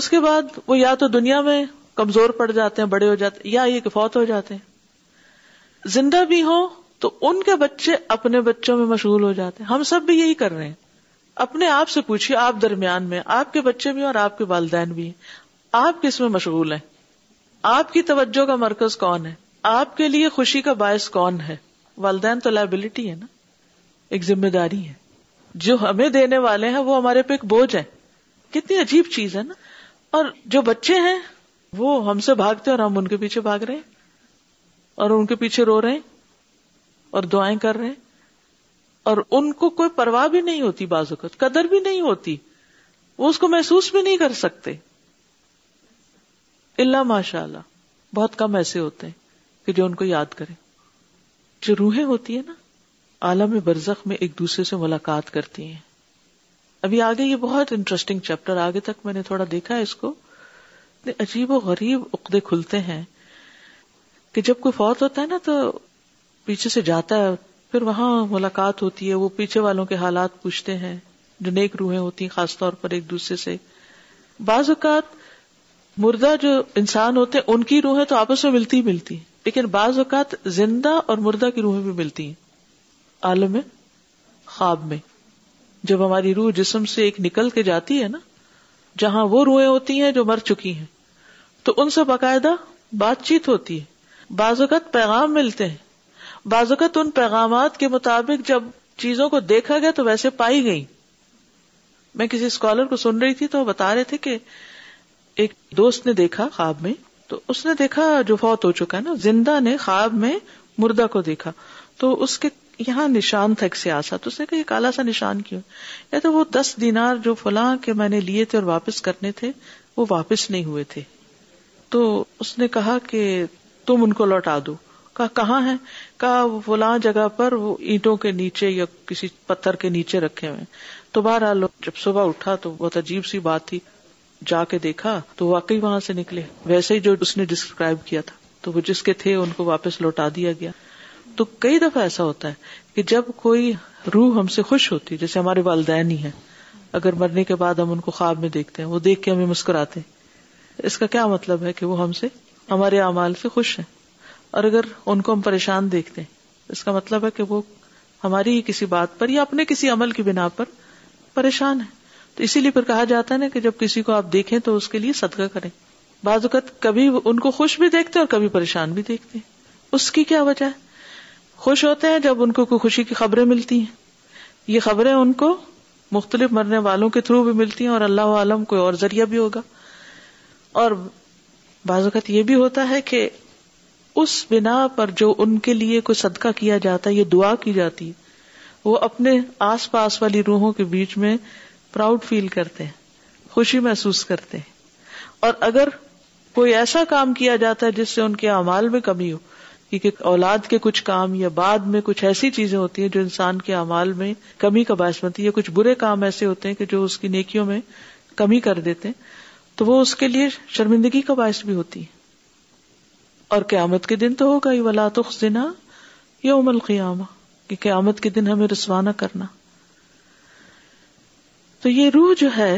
اس کے بعد وہ یا تو دنیا میں کمزور پڑ جاتے ہیں بڑے ہو جاتے ہیں یا یہ کہ فوت ہو جاتے ہیں زندہ بھی ہو تو ان کے بچے اپنے بچوں میں مشغول ہو جاتے ہیں ہم سب بھی یہی کر رہے ہیں اپنے آپ سے پوچھیے آپ درمیان میں آپ کے بچے بھی اور آپ کے والدین بھی ہیں آپ کس میں مشغول ہیں آپ کی توجہ کا مرکز کون ہے آپ کے لیے خوشی کا باعث کون ہے والدین تو لائبلٹی ہے نا ایک ذمہ داری ہے جو ہمیں دینے والے ہیں وہ ہمارے پہ ایک بوجھ ہے کتنی عجیب چیز ہے نا اور جو بچے ہیں وہ ہم سے بھاگتے اور ہم ان کے پیچھے بھاگ رہے ہیں اور ان کے پیچھے رو رہے ہیں اور دعائیں کر رہے ہیں اور ان کو کوئی پرواہ بھی نہیں ہوتی بعض اوقات قدر بھی نہیں ہوتی وہ اس کو محسوس بھی نہیں کر سکتے اللہ ماشاء اللہ بہت کم ایسے ہوتے ہیں کہ جو ان کو یاد کرے جو روحیں ہوتی ہیں نا عالم برزخ میں ایک دوسرے سے ملاقات کرتی ہیں ابھی آگے یہ بہت انٹرسٹنگ چیپٹر آگے تک میں نے تھوڑا دیکھا اس کو عجیب و غریب عقدے کھلتے ہیں کہ جب کوئی فوت ہوتا ہے نا تو پیچھے سے جاتا ہے پھر وہاں ملاقات ہوتی ہے وہ پیچھے والوں کے حالات پوچھتے ہیں جو نیک روحیں ہوتی ہیں خاص طور پر ایک دوسرے سے بعض اوقات مردہ جو انسان ہوتے ہیں ان کی روحیں تو آپس میں ملتی ملتی لیکن بعض اوقات زندہ اور مردہ کی روحیں بھی ملتی ہیں عالم میں خواب میں جب ہماری روح جسم سے ایک نکل کے جاتی ہے نا جہاں وہ روحیں ہوتی ہیں جو مر چکی ہیں تو ان سے باقاعدہ بات چیت ہوتی ہے بعض اوقات پیغام ملتے ہیں بعض اوقات ان پیغامات کے مطابق جب چیزوں کو دیکھا گیا تو ویسے پائی گئی میں کسی اسکالر کو سن رہی تھی تو وہ بتا رہے تھے کہ ایک دوست نے دیکھا خواب میں تو اس نے دیکھا جو فوت ہو چکا ہے نا زندہ نے خواب میں مردہ کو دیکھا تو اس کے یہاں نشان تھا ایک سیاست یہ کالا سا نشان کیوں یا تو وہ دس دینار جو فلاں کے میں نے لیے تھے اور واپس کرنے تھے وہ واپس نہیں ہوئے تھے تو اس نے کہا کہ تم ان کو لوٹا دو کہا کہاں ہے کہا فلاں جگہ پر وہ اینٹوں کے نیچے یا کسی پتھر کے نیچے رکھے ہوئے تو باہر جب صبح اٹھا تو بہت عجیب سی بات تھی جا کے دیکھا تو واقعی وہاں سے نکلے ویسے ہی جو اس نے ڈسکرائب کیا تھا تو وہ جس کے تھے ان کو واپس لوٹا دیا گیا تو کئی دفعہ ایسا ہوتا ہے کہ جب کوئی روح ہم سے خوش ہوتی ہے جیسے ہمارے والدین ہی ہیں اگر مرنے کے بعد ہم ان کو خواب میں دیکھتے ہیں وہ دیکھ کے ہمیں مسکراتے اس کا کیا مطلب ہے کہ وہ ہم سے ہمارے اعمال سے خوش ہیں اور اگر ان کو ہم پریشان دیکھتے ہیں اس کا مطلب ہے کہ وہ ہماری ہی کسی بات پر یا اپنے کسی عمل کی بنا پر پریشان ہے تو اسی لیے پھر کہا جاتا ہے نا کہ جب کسی کو آپ دیکھیں تو اس کے لیے صدقہ کریں بعض اوقات کبھی ان کو خوش بھی دیکھتے اور کبھی پریشان بھی دیکھتے ہیں اس کی کیا وجہ ہے خوش ہوتے ہیں جب ان کو کوئی خوشی کی خبریں ملتی ہیں یہ خبریں ان کو مختلف مرنے والوں کے تھرو بھی ملتی ہیں اور اللہ عالم کوئی اور ذریعہ بھی ہوگا اور بعض اوقات یہ بھی ہوتا ہے کہ اس بنا پر جو ان کے لیے کوئی صدقہ کیا جاتا ہے یہ دعا کی جاتی وہ اپنے آس پاس والی روحوں کے بیچ میں پراؤڈ فیل کرتے ہیں خوشی محسوس کرتے ہیں اور اگر کوئی ایسا کام کیا جاتا ہے جس سے ان کے اعمال میں کمی ہو کیونکہ اولاد کے کچھ کام یا بعد میں کچھ ایسی چیزیں ہوتی ہیں جو انسان کے اعمال میں کمی کا باعث بنتی یا کچھ برے کام ایسے ہوتے ہیں کہ جو اس کی نیکیوں میں کمی کر دیتے ہیں تو وہ اس کے لیے شرمندگی کا باعث بھی ہوتی اور قیامت کے دن تو ہوگا یہ ولاخ دن یا امل قیام کہ قیامت کے دن ہمیں رسوانہ کرنا تو یہ روح جو ہے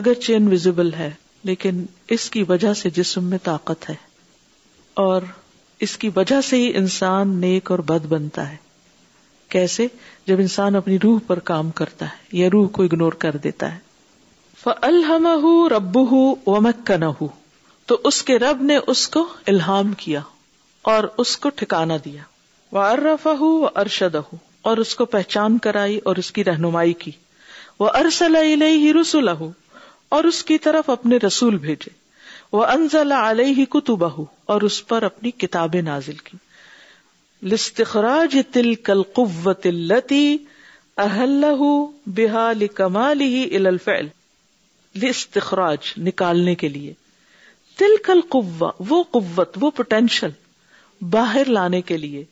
اگر چین وزبل ہے لیکن اس کی وجہ سے جسم میں طاقت ہے اور اس کی وجہ سے ہی انسان نیک اور بد بنتا ہے کیسے جب انسان اپنی روح پر کام کرتا ہے یا روح کو اگنور کر دیتا ہے الحم ہب و ہوں تو اس کے رب نے اس کو الہام کیا اور اس کو ٹھکانا دیا ارشد اور اس کو پہچان کرائی اور اس کی رہنمائی کی رسول اور اس کی طرف اپنے رسول بھیجے وہ انزل علیہ کتب اور اس پر اپنی کتابیں نازل کی لستخراج تل کل قوت التی اہل بحال کمال ہی الفیل استخراج نکالنے کے لیے تلکل کل قوا وہ قوت وہ پوٹینشل باہر لانے کے لیے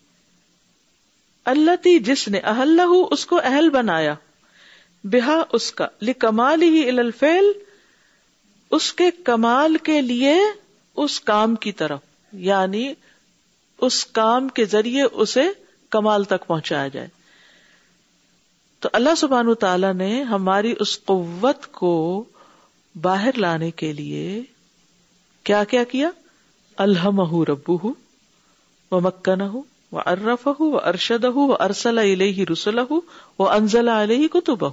اللہ تی جس نے اہلہ اس کو اہل بنایا بہا اس کا لکمال ہی الفیل اس کے کمال کے لیے اس کام کی طرف یعنی اس کام کے ذریعے اسے کمال تک پہنچایا جائے تو اللہ سبحان تعالی نے ہماری اس قوت کو باہر لانے کے لیے کیا کیا, کیا؟ الحم ربو مکن ہُ وہ ارف و ارشد ارسلہ علیہ رسول انزلہ علیہ کتب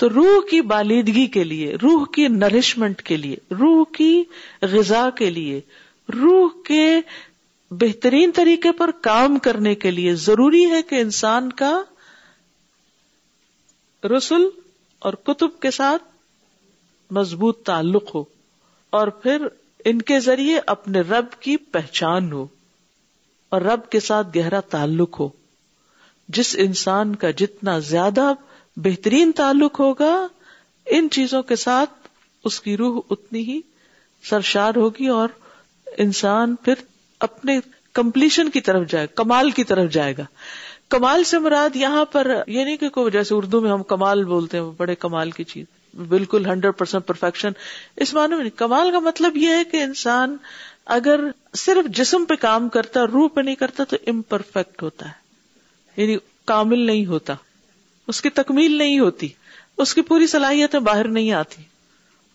تو روح کی بالدگی کے لیے روح کی نرشمنٹ کے لیے روح کی غذا کے لیے روح کے بہترین طریقے پر کام کرنے کے لیے ضروری ہے کہ انسان کا رسول اور کتب کے ساتھ مضبوط تعلق ہو اور پھر ان کے ذریعے اپنے رب کی پہچان ہو اور رب کے ساتھ گہرا تعلق ہو جس انسان کا جتنا زیادہ بہترین تعلق ہوگا ان چیزوں کے ساتھ اس کی روح اتنی ہی سرشار ہوگی اور انسان پھر اپنے کمپلیشن کی طرف جائے کمال کی طرف جائے گا کمال سے مراد یہاں پر یہ نہیں کہ جیسے اردو میں ہم کمال بولتے ہیں بڑے کمال کی چیز بالکل ہنڈریڈ پرسینٹ پرفیکشن اس معنی میں کمال کا مطلب یہ ہے کہ انسان اگر صرف جسم پہ پہ کام کرتا کرتا ہے روح نہیں تو امپرفیکٹ ہوتا یعنی کامل نہیں ہوتا اس اس کی کی تکمیل نہیں ہوتی پوری صلاحیتیں باہر نہیں آتی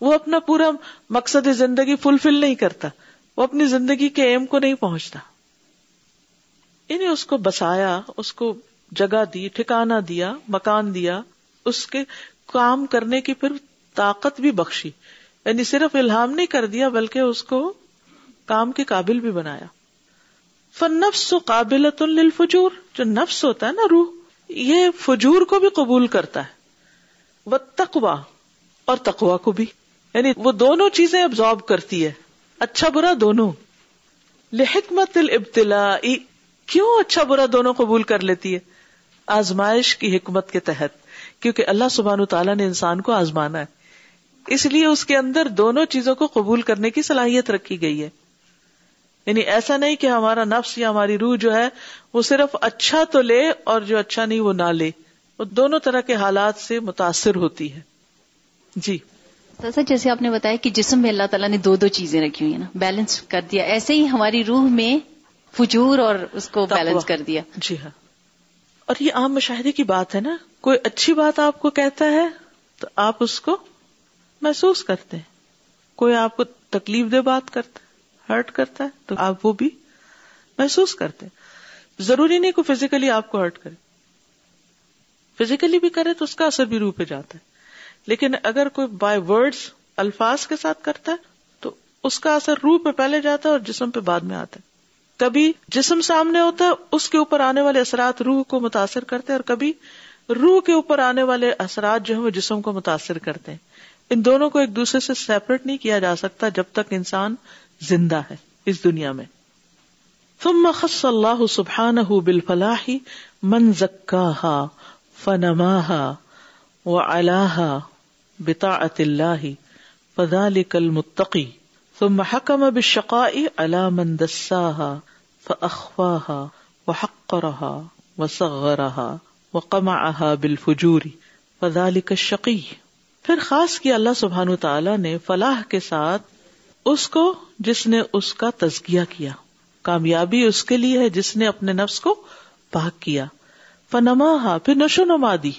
وہ اپنا پورا مقصد زندگی فلفل نہیں کرتا وہ اپنی زندگی کے ایم کو نہیں پہنچتا یعنی اس کو بسایا اس کو جگہ دی ٹھکانا دیا مکان دیا اس کے کام کرنے کی پھر طاقت بھی بخشی یعنی صرف الہام نہیں کر دیا بلکہ اس کو کام کے قابل بھی بنایا فنفس قابل للفجور جو نفس ہوتا ہے نا روح یہ فجور کو بھی قبول کرتا ہے وہ تقوا اور تقوا کو بھی یعنی وہ دونوں چیزیں ابزارب کرتی ہے اچھا برا دونوں لحکمت البتلا کیوں اچھا برا دونوں قبول کر لیتی ہے آزمائش کی حکمت کے تحت کیونکہ اللہ سبحان تعالیٰ نے انسان کو آزمانا ہے اس لیے اس کے اندر دونوں چیزوں کو قبول کرنے کی صلاحیت رکھی گئی ہے یعنی ایسا نہیں کہ ہمارا نفس یا ہماری روح جو ہے وہ صرف اچھا تو لے اور جو اچھا نہیں وہ نہ لے وہ دونوں طرح کے حالات سے متاثر ہوتی ہے جی سر جیسے آپ نے بتایا کہ جسم میں اللہ تعالیٰ نے دو دو چیزیں رکھی ہوئی ہیں نا بیلنس کر دیا ایسے ہی ہماری روح میں فجور اور اس کو بیلنس کر دیا جی ہاں اور یہ عام مشاہدے کی بات ہے نا کوئی اچھی بات آپ کو کہتا ہے تو آپ اس کو محسوس کرتے ہیں کوئی آپ کو تکلیف دہ بات کرتا ہرٹ کرتا ہے تو آپ وہ بھی محسوس کرتے ہیں ضروری نہیں کوئی فزیکلی آپ کو ہرٹ کرے فزیکلی بھی کرے تو اس کا اثر بھی روح پہ جاتا ہے لیکن اگر کوئی بائی ورڈز الفاظ کے ساتھ کرتا ہے تو اس کا اثر روح پہ پہلے جاتا ہے اور جسم پہ بعد میں آتا ہے کبھی جسم سامنے ہوتا ہے اس کے اوپر آنے والے اثرات روح کو متاثر کرتے اور کبھی روح کے اوپر آنے والے اثرات جو ہے وہ جسم کو متاثر کرتے ہیں ان دونوں کو ایک دوسرے سے سیپریٹ نہیں کیا جا سکتا جب تک انسان زندہ ہے اس دنیا میں ثم خص اللہ سبحانہ بالفلاح من زکاہا فنماہا وعلاہا بطاعت اللہ فذالک المتقی تو بالشقاء على من حق رہا وحقرها کما بال فجوری فذلك الشقي پھر خاص کی اللہ سبحان تعالیٰ نے فلاح کے ساتھ اس کو جس نے اس کا تزکیہ کیا کامیابی اس کے لیے ہے جس نے اپنے نفس کو پاک کیا فنما پھر نشو نما دی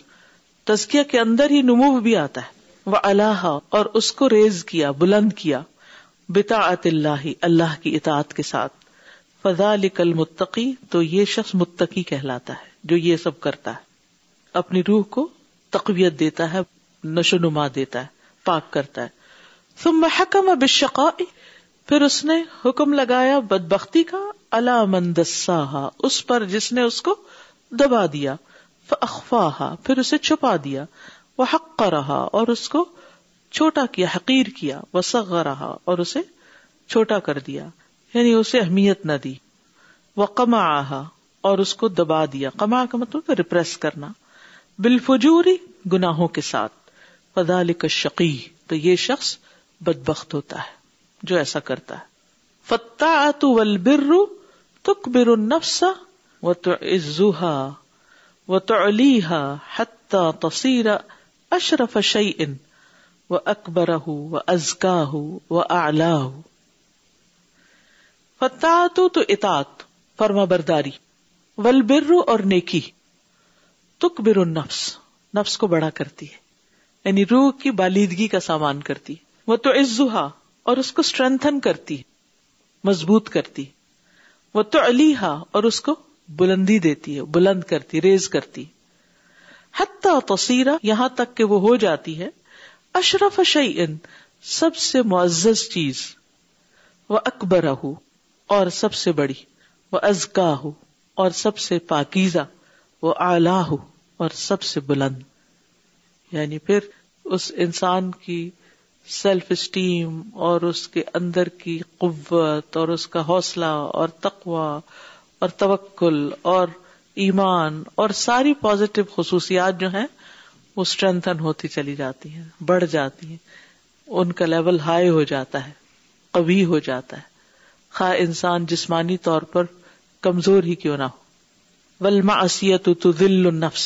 تزکیا کے اندر ہی نمو بھی آتا ہے وہ اللہ اور اس کو ریز کیا بلند کیا بتا ات اللہ اللہ کی اطاعت کے ساتھ فضا لکل متقی تو یہ شخص متقی کہلاتا ہے جو یہ سب کرتا ہے اپنی روح کو تقویت دیتا ہے نشو نما دیتا ہے پاک کرتا ہے بشقا پھر اس نے حکم لگایا بد بختی کا اللہ مندسا اس پر جس نے اس کو دبا دیا فاخفاها پھر اسے چھپا دیا وہ حقا رہا اور اس کو چھوٹا کیا حقیر کیا وہ رہا اور اسے چھوٹا کر دیا یعنی اسے اہمیت نہ دی وہ کما اور اس کو دبا دیا کما کا مطلب ریپریس کرنا بالفجوری گناہوں کے ساتھ شکی تو یہ شخص بدبخت ہوتا ہے جو ایسا کرتا ہے فتح بر نفسا وہ تو علیحا حتیرا اشرف شعی ان اکبر ہو وہ ازکا ہو وہ آلہ تو اتا فرما برداری ولبرو اور نیکی تک بر نفس نفس کو بڑا کرتی ہے یعنی روح کی بالیدگی کا سامان کرتی وہ تو عزا اور اس کو اسٹرینتھن کرتی مضبوط کرتی وہ تو علی ہا اور اس کو بلندی دیتی ہے بلند کرتی ریز کرتی حتیٰ تصیرہ یہاں تک کہ وہ ہو جاتی ہے اشرف شعین سب سے معزز چیز وہ اکبر ہو اور سب سے بڑی وہ ازکا ہو اور سب سے پاکیزہ وہ اعلی ہو اور سب سے بلند یعنی پھر اس انسان کی سیلف اسٹیم اور اس کے اندر کی قوت اور اس کا حوصلہ اور تقوا اور توکل اور ایمان اور ساری پازیٹو خصوصیات جو ہیں وہ اسٹرینتھن ہوتی چلی جاتی ہیں بڑھ جاتی ہیں ان کا لیول ہائی ہو جاتا ہے قوی ہو جاتا ہے خا انسان جسمانی طور پر کمزور ہی کیوں نہ ہو النفس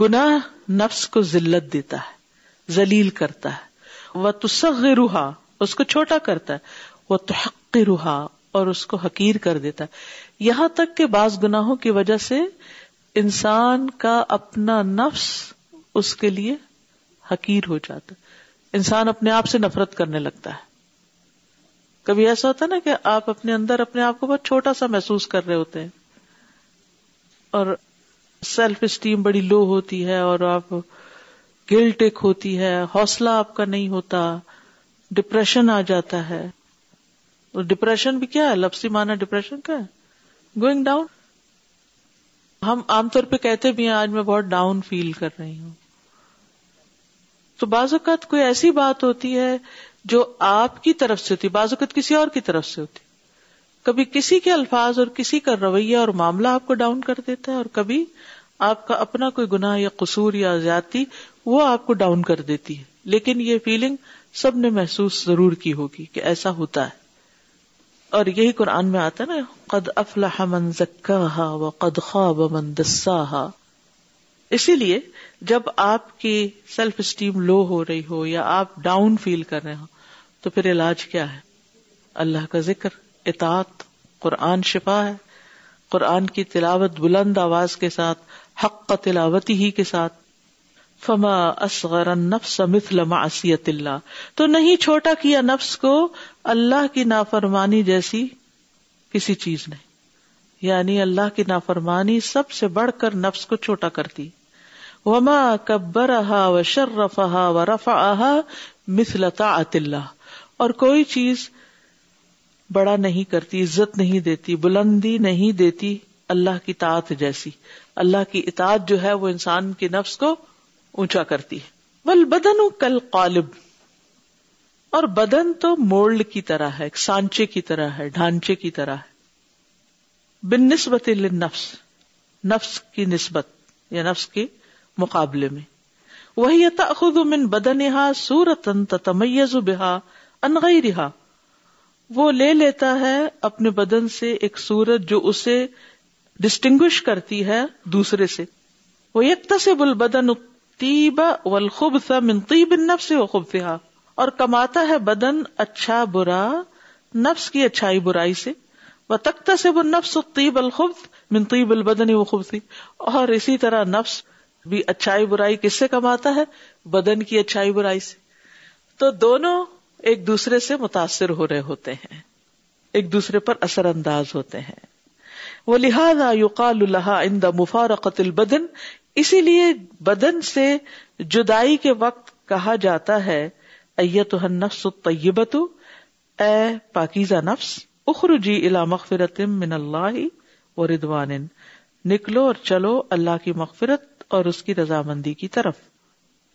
گناہ نفس کو ذلت دیتا ہے ذلیل کرتا ہے وہ تو سغ روحا اس کو چھوٹا کرتا ہے وہ تحقی روحا اور اس کو حقیر کر دیتا ہے یہاں تک کہ بعض گناہوں کی وجہ سے انسان کا اپنا نفس اس کے لیے حقیر ہو جاتا انسان اپنے آپ سے نفرت کرنے لگتا ہے کبھی ایسا ہوتا ہے نا کہ آپ اپنے اندر اپنے آپ کو بہت چھوٹا سا محسوس کر رہے ہوتے ہیں اور سیلف اسٹیم بڑی لو ہوتی ہے اور آپ گل ٹیک ہوتی ہے حوصلہ آپ کا نہیں ہوتا ڈپریشن آ جاتا ہے اور ڈپریشن بھی کیا ہے لفسی مانا ڈپریشن کیا ہے گوئنگ ڈاؤن ہم عام طور پہ کہتے بھی ہیں آج میں بہت ڈاؤن فیل کر رہی ہوں تو بعض اوقات کوئی ایسی بات ہوتی ہے جو آپ کی طرف سے ہوتی بعض اوقات کسی اور کی طرف سے ہوتی کبھی کسی کے الفاظ اور کسی کا رویہ اور معاملہ آپ کو ڈاؤن کر دیتا ہے اور کبھی آپ کا اپنا کوئی گنا یا قصور یا زیادتی وہ آپ کو ڈاؤن کر دیتی ہے لیکن یہ فیلنگ سب نے محسوس ضرور کی ہوگی کہ ایسا ہوتا ہے اور یہی قرآن میں آتا ہے نا قد افلاح من و قد خواب من دسا اسی لیے جب آپ کی سیلف اسٹیم لو ہو رہی ہو یا آپ ڈاؤن فیل کر رہے ہو تو پھر علاج کیا ہے اللہ کا ذکر اطاعت قرآن شفا ہے قرآن کی تلاوت بلند آواز کے ساتھ حق تلاوتی ہی کے ساتھ فما اصغر النفس مثل معصیت اللہ تو نہیں چھوٹا کیا نفس کو اللہ کی نافرمانی جیسی کسی چیز نے یعنی اللہ کی نافرمانی سب سے بڑھ کر نفس کو چھوٹا کرتی وما کبر کبرا و شرفا و رف احا اللہ اور کوئی چیز بڑا نہیں کرتی عزت نہیں دیتی بلندی نہیں دیتی اللہ کی تاط جیسی اللہ کی اطاط جو ہے وہ انسان کے نفس کو اونچا کرتی ہے بل بدن کل قالب اور بدن تو مولڈ کی طرح ہے سانچے کی طرح ہے ڈھانچے کی طرح ہے بن نسبت نفس نفس کی نسبت یا نفس کی مقابلے میں وہی تخن رہا وہ لے لیتا ہے اپنے بدن سے ایک سورت جو اسے ڈسٹنگوش کرتی ہے دوسرے سے وہ بل بدن والخبث و طیب النفس وخبثها اور کماتا ہے بدن اچھا برا نفس کی اچھائی برائی سے وہ تختہ سے وہ نفس طیب الخبت منت البن وخوب تھی اور اسی طرح نفس بھی اچھائی برائی کس سے کماتا ہے بدن کی اچھائی برائی سے تو دونوں ایک دوسرے سے متاثر ہو رہے ہوتے ہیں ایک دوسرے پر اثر انداز ہوتے ہیں وہ لہٰذا اللہ ان دا البدن اسی لیے بدن سے جدائی کے وقت کہا جاتا ہے پاکیزہ نفس من الا و ردوان نکلو اور چلو اللہ کی مغفرت اور اس کی رضامندی کی طرف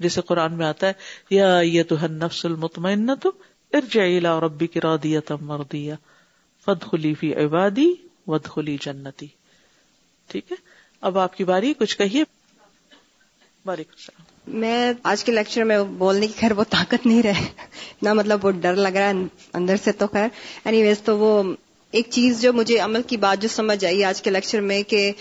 جیسے قرآن میں آتا ہے یا تو تو نفس المطمئن ربی کی رو دیا مر دیا فد خلی فی عبادی جنتی ٹھیک ہے اب آپ کی باری کچھ کہیے وعلیکم السلام میں آج کے لیکچر میں بولنے کی خیر وہ طاقت نہیں رہے نہ مطلب وہ ڈر لگ رہا ہے اندر سے تو خیر اینی ویز تو وہ ایک چیز جو مجھے عمل کی بات جو سمجھ آئی آج کے لیکچر میں کہ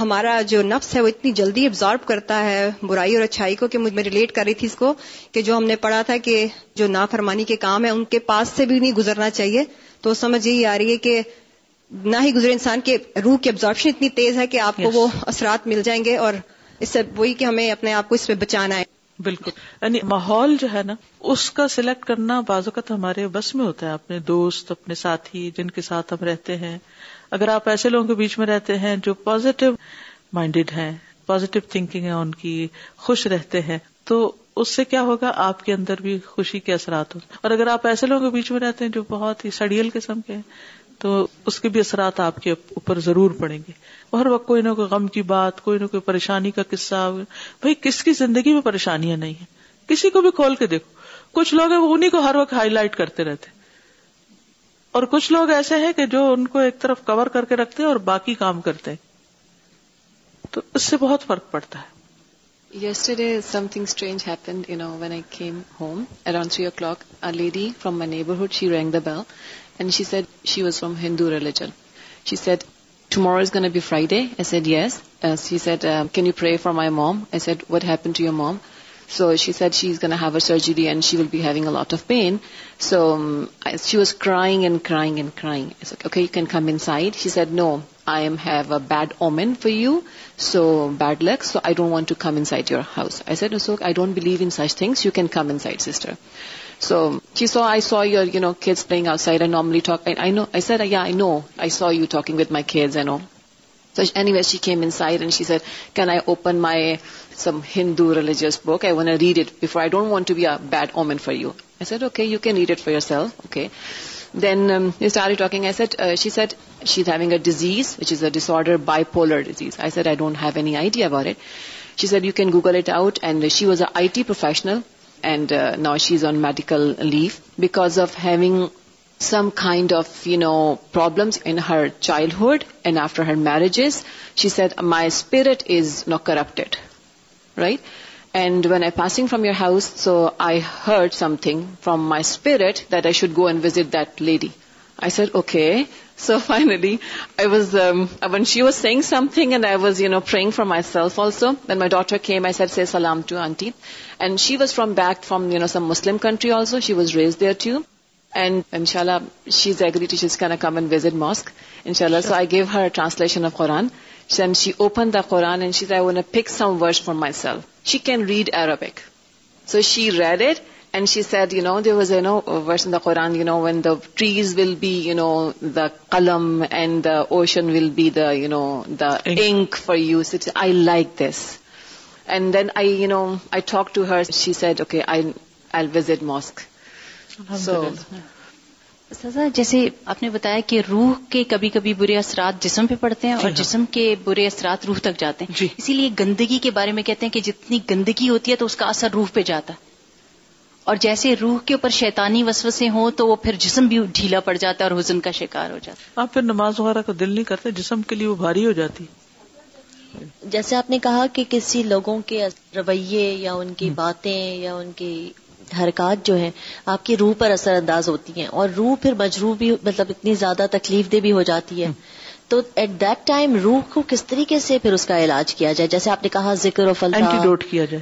ہمارا جو نفس ہے وہ اتنی جلدی ابزارب کرتا ہے برائی اور اچھائی کو کہ مجھ میں ریلیٹ کر رہی تھی اس کو کہ جو ہم نے پڑھا تھا کہ جو نافرمانی کے کام ہے ان کے پاس سے بھی نہیں گزرنا چاہیے تو سمجھ یہی آ رہی ہے کہ نہ ہی گزرے انسان کے روح کی ابزاربشن اتنی تیز ہے کہ آپ کو وہ اثرات مل جائیں گے اور اس سے وہی کہ ہمیں اپنے آپ کو اس پہ بچانا ہے بالکل یعنی ماحول جو ہے نا اس کا سلیکٹ کرنا بعض اوقات ہمارے بس میں ہوتا ہے اپنے دوست اپنے ساتھی جن کے ساتھ ہم رہتے ہیں اگر آپ ایسے لوگوں کے بیچ میں رہتے ہیں جو پازیٹو مائنڈیڈ ہیں پازیٹو تھنکنگ ہے ان کی خوش رہتے ہیں تو اس سے کیا ہوگا آپ کے اندر بھی خوشی کے اثرات ہوں اور اگر آپ ایسے لوگوں کے بیچ میں رہتے ہیں جو بہت ہی سڑیل قسم کے ہیں تو اس کے بھی اثرات آپ کے اوپر ضرور پڑیں گے ہر وقت کوئی نہ کوئی غم کی بات کوئی نہ کوئی پریشانی کا قصہ بھائی کس کی زندگی میں پریشانیاں نہیں ہیں کسی کو بھی کھول کے دیکھو کچھ لوگ انہیں کو ہر وقت ہائی لائٹ کرتے رہتے اور کچھ لوگ ایسے ہیں کہ جو ان کو ایک طرف کور کر کے رکھتے اور باقی کام کرتے تو اس سے بہت فرق پڑتا ہے yesterday something home around three uh a lady bell And she said she was from Hindu religion. She said, tomorrow is going to be Friday. I said, yes. Uh, she said, uh, can you pray for my mom? I said, what happened to your mom? So she said she's going to have a surgery and she will be having a lot of pain. So um, she was crying and crying and crying. I said, okay, you can come inside. She said, no, I have a bad omen for you, so bad luck, so I don't want to come inside your house. I said, no, so I don't believe in such things. You can come inside, sister. So she saw, I saw your, kids playing outside. I normally talk. I know. I said, yeah, I know. I saw you talking with my kids, I know. So anyway, she came inside and she said, can I open my, some Hindu religious book? I want to read it before. I don't want to be a bad omen for you. I said, okay, you can read it for yourself. Okay. Then we um, started talking. I said, uh, she said, she's having a disease, which is a disorder, bipolar disease. I said, I don't have any idea about it. She said, you can Google it out. And she was an IT professional and uh, now she's on medical leave because of having some kind of, problems in her childhood and after her marriages. She said, my spirit is not corrupted, right? And when I'm passing from your house, so I heard something from my spirit that I should go and visit that lady. I said, okay. So finally, I was um, when she was saying something, and I was, praying for myself also. Then my daughter came. I said, "Say salam to auntie," and she was from some Muslim country also. She was raised there too, and inshallah, she's agreed she's gonna come and visit mosque. Inshallah, sure. So I gave her a translation of Quran. Then she opened the Quran and she said, "I want to pick some verse for myself." She can read Arabic, so she read it. And she said you know there was a no verse the Quran you know when the trees will be you know the قلم and the ocean will be the you know the ink for you sit I like this and then I you know I talk to her she said okay I I visit mosque so سزا جیسے آپ نے بتایا کہ روح کے کبھی کبھی برے اثرات جسم پہ پڑتے ہیں جی اور ہاں۔ جسم کے برے اثرات روح تک جاتے ہیں جی۔ اسی لیے گندگی کے بارے میں کہتے ہیں کہ جتنی گندگی ہوتی ہے تو اس کا اثر روح پہ جاتا ہے اور جیسے روح کے اوپر شیطانی وسوسے ہوں تو وہ پھر جسم بھی ڈھیلا پڑ جاتا ہے اور حزن کا شکار ہو جاتا ہے آپ پھر نماز وغیرہ کا دل نہیں کرتے جسم کے لیے وہ بھاری ہو جاتی جیسے آپ نے کہا کہ کسی لوگوں کے رویے یا ان کی باتیں یا ان کی حرکات جو ہیں آپ کی روح پر اثر انداز ہوتی ہیں اور روح پھر مجروح بھی مطلب اتنی زیادہ تکلیف دہ بھی ہو جاتی ہے تو ایٹ دیٹ ٹائم روح کو کس طریقے سے پھر اس کا علاج کیا جائے جیسے آپ نے کہا ذکر اور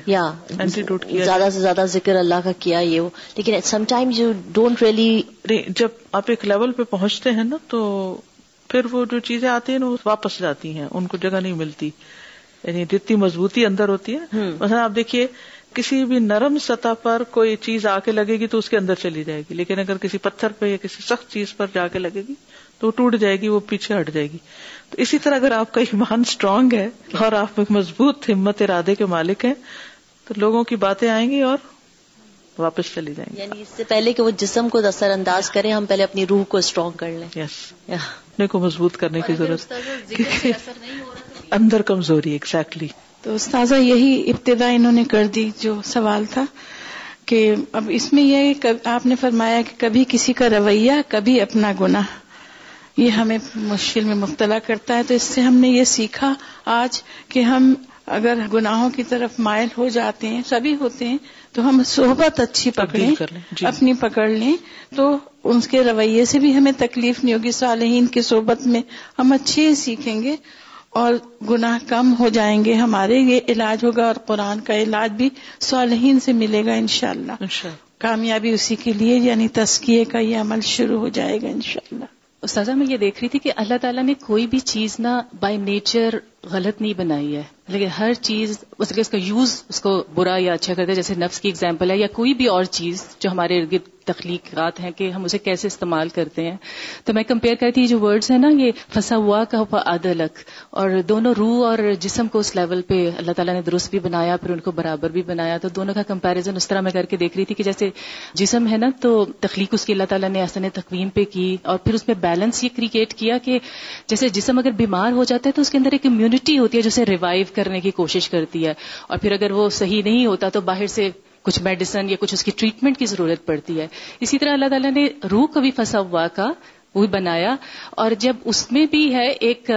زیادہ سے زیادہ ذکر اللہ کا کیا یہ لیکن سم ٹائم یو ڈونٹ جب آپ ایک لیول پہ پہنچتے ہیں نا تو پھر وہ جو چیزیں آتی ہیں نا وہ واپس جاتی ہیں ان کو جگہ نہیں ملتی یعنی جتنی مضبوطی اندر ہوتی ہے مثلا آپ دیکھیے کسی بھی نرم سطح پر کوئی چیز آ کے لگے گی تو اس کے اندر چلی جائے گی لیکن اگر کسی پتھر پہ یا کسی سخت چیز پر جا کے لگے گی تو ٹوٹ جائے گی وہ پیچھے ہٹ جائے گی تو اسی طرح اگر آپ کا ایمان اسٹرانگ ہے اور آپ ایک مضبوط ہمت ارادے کے مالک ہیں تو لوگوں کی باتیں آئیں گی اور واپس چلی جائیں گی یعنی اس سے پہلے کہ وہ جسم کو اثر انداز کریں ہم پہلے اپنی روح کو اسٹرانگ کر لیں اپنے کو مضبوط کرنے کی ضرورت اندر کمزوری اگزیکٹلی تو استاذہ یہی ابتدا انہوں نے کر دی جو سوال تھا کہ اب اس میں یہ آپ نے فرمایا کہ کبھی کسی کا رویہ کبھی اپنا گناہ یہ ہمیں مشکل میں مبتلا کرتا ہے تو اس سے ہم نے یہ سیکھا آج کہ ہم اگر گناہوں کی طرف مائل ہو جاتے ہیں سبھی ہی ہوتے ہیں تو ہم صحبت اچھی پکڑے جی۔ اپنی پکڑ لیں تو ان کے رویے سے بھی ہمیں تکلیف نہیں ہوگی صالحین کی صحبت میں ہم اچھے سیکھیں گے اور گناہ کم ہو جائیں گے ہمارے یہ علاج ہوگا اور قرآن کا علاج بھی صالحین سے ملے گا انشاءاللہ, انشاءاللہ. کامیابی اسی کے لیے یعنی تسکیے کا یہ عمل شروع ہو جائے گا انشاءاللہ استاذہ میں یہ دیکھ رہی تھی کہ اللہ تعالیٰ نے کوئی بھی چیز نہ بائی نیچر غلط نہیں بنائی ہے لیکن ہر چیز اس کا یوز اس کو برا یا اچھا کرتا ہے جیسے نفس کی اگزامپل ہے یا کوئی بھی اور چیز جو ہمارے ارد گرد تخلیقات ہیں کہ ہم اسے کیسے استعمال کرتے ہیں تو میں کمپیئر کرتی یہ جو ورڈز ہیں نا یہ پھنسا ہوا کا ہوا الگ اور دونوں روح اور جسم کو اس لیول پہ اللہ تعالیٰ نے درست بھی بنایا پھر ان کو برابر بھی بنایا تو دونوں کا کمپیریزن اس طرح میں کر کے دیکھ رہی تھی کہ جیسے جسم ہے نا تو تخلیق اس کی اللہ تعالیٰ نے احسن تقویم پہ کی اور پھر اس میں بیلنس یہ کریٹ کیا کہ جیسے جسم اگر بیمار ہو جاتا ہے تو اس کے اندر ایک امیونٹی ہوتی ہے جسے ریوائو کرنے کی کوشش کرتی ہے اور پھر اگر وہ صحیح نہیں ہوتا تو باہر سے کچھ میڈیسن یا کچھ اس کی ٹریٹمنٹ کی ضرورت پڑتی ہے اسی طرح اللہ تعالیٰ نے روح کبھی پھنسا ہوا کا وہ بنایا اور جب اس میں بھی ہے ایک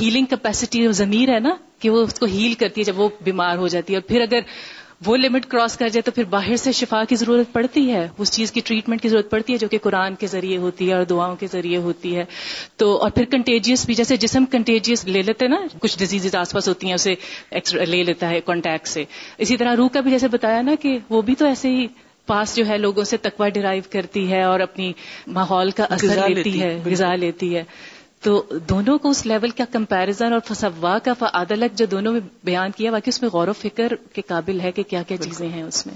ہیلنگ کیپیسٹی ضمیر ہے نا کہ وہ اس کو ہیل کرتی ہے جب وہ بیمار ہو جاتی ہے اور پھر اگر وہ لمٹ کراس کر جائے تو پھر باہر سے شفا کی ضرورت پڑتی ہے اس چیز کی ٹریٹمنٹ کی ضرورت پڑتی ہے جو کہ قرآن کے ذریعے ہوتی ہے اور دعاؤں کے ذریعے ہوتی ہے تو اور پھر کنٹیجیس بھی جیسے جسم کنٹیجیس لے لیتے نا کچھ ڈیزیز آس پاس ہوتی ہیں اسے لے لیتا ہے کانٹیکٹ سے اسی طرح روح کا بھی جیسے بتایا نا کہ وہ بھی تو ایسے ہی پاس جو ہے لوگوں سے تکوا ڈرائیو کرتی ہے اور اپنی ماحول کا اثر لیتی ہے غذا لیتی ہے تو دونوں کو اس لیول کا کمپیریزن اور فسوا کا عدلت جو دونوں میں بیان کیا باقی اس میں غور و فکر کے قابل ہے کہ کیا کیا چیزیں ہیں اس میں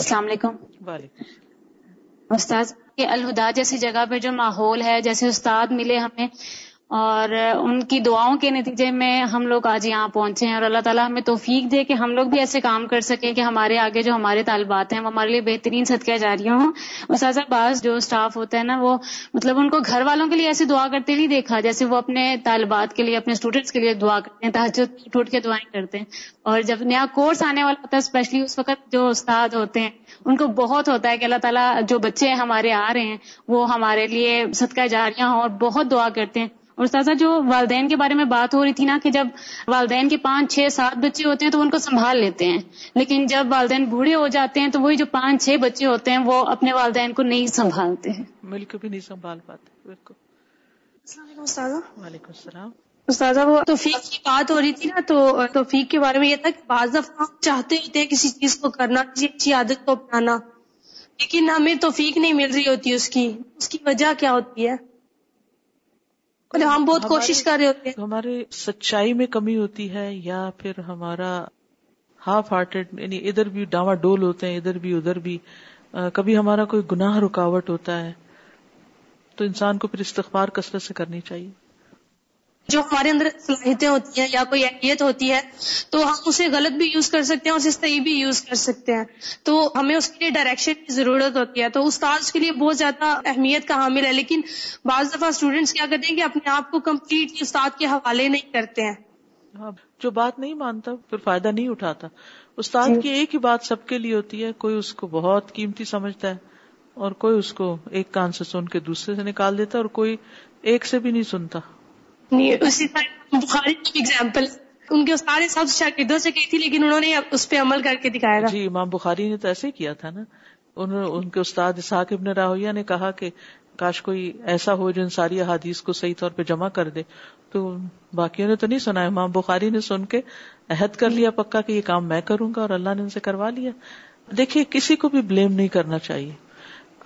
السلام علیکم وعلیکم استاد الہدا جیسی جگہ پہ جو ماحول ہے جیسے استاد ملے ہمیں اور ان کی دعاؤں کے نتیجے میں ہم لوگ آج یہاں پہنچے ہیں اور اللہ تعالیٰ ہمیں توفیق دے کہ ہم لوگ بھی ایسے کام کر سکیں کہ ہمارے آگے جو ہمارے طالبات ہیں وہ ہمارے لیے بہترین صدقہ جاریہ ہوں اساتذہ بعض جو اسٹاف ہوتا ہے نا وہ مطلب ان کو گھر والوں کے لیے ایسی دعا کرتے نہیں دیکھا جیسے وہ اپنے طالبات کے لیے اپنے اسٹوڈینٹس کے لیے دعا کرتے ہیں تحجہ ٹوٹ کے دعائیں کرتے ہیں اور جب نیا کورس آنے والا ہوتا ہے اسپیشلی اس وقت جو استاد ہوتے ہیں ان کو بہت ہوتا ہے کہ اللہ تعالیٰ جو بچے ہمارے آ رہے ہیں وہ ہمارے لیے صدقہ جاریاں ہوں اور بہت دعا کرتے ہیں اور سازا جو والدین کے بارے میں بات ہو رہی تھی نا کہ جب والدین کے پانچ چھ سات بچے ہوتے ہیں تو ان کو سنبھال لیتے ہیں لیکن جب والدین بوڑھے ہو جاتے ہیں تو وہی جو پانچ چھ بچے ہوتے ہیں وہ اپنے والدین کو نہیں سنبھالتے ہیں بالکل بالکل بھی نہیں سنبھال پاتے السلام علیکم استاذہ وہ توفیق کی بات ہو رہی تھی نا تو توفیق کے بارے میں یہ تھا کہ بعض دفعہ ہم چاہتے ہوتے ہیں کسی چیز کو کرنا کسی اچھی عادت کو اپنانا لیکن ہمیں توفیق نہیں مل رہی ہوتی اس کی اس کی وجہ کیا ہوتی ہے ہم بہت کوشش کر رہے ہوتے ہیں ہمارے سچائی میں کمی ہوتی ہے یا پھر ہمارا ہاف ہارٹیڈ یعنی ادھر بھی ڈاوا ڈول ہوتے ہیں ادھر بھی ادھر بھی کبھی ہمارا کوئی گناہ رکاوٹ ہوتا ہے تو انسان کو پھر استغفار کثرت سے کرنی چاہیے جو ہمارے اندر صلاحیتیں ہوتی ہیں یا کوئی اہمیت ہوتی ہے تو ہم اسے غلط بھی یوز کر سکتے ہیں اسے صحیح بھی یوز کر سکتے ہیں تو ہمیں اس کے لیے ڈائریکشن کی ضرورت ہوتی ہے تو استاد کے لیے بہت زیادہ اہمیت کا حامل ہے لیکن بعض دفعہ اسٹوڈینٹس کیا کرتے ہیں کہ اپنے آپ کو کمپلیٹلی استاد کے حوالے نہیں کرتے ہیں ہاں، جو بات نہیں مانتا پھر فائدہ نہیں اٹھاتا استاد جی۔ کی ایک ہی بات سب کے لیے ہوتی ہے کوئی اس کو بہت قیمتی سمجھتا ہے اور کوئی اس کو ایک کان سے سن کے دوسرے سے نکال دیتا ہے اور کوئی ایک سے بھی نہیں سنتا اسی طرح بخاری کی ایگزامپل ان کے سارے سب شاگردوں سے تھی لیکن انہوں نے اس پہ عمل کر کے دکھایا جی امام بخاری نے تو ایسے ہی کیا تھا نا ان کے استاد اسحاق ابن راہیا نے کہا کہ کاش کوئی ایسا ہو جو ان ساری احادیث کو صحیح طور پہ جمع کر دے تو باقیوں نے تو نہیں سنا امام بخاری نے سن کے عہد کر لیا پکا کہ یہ کام میں کروں گا اور اللہ نے ان سے کروا لیا دیکھیے کسی کو بھی بلیم نہیں کرنا چاہیے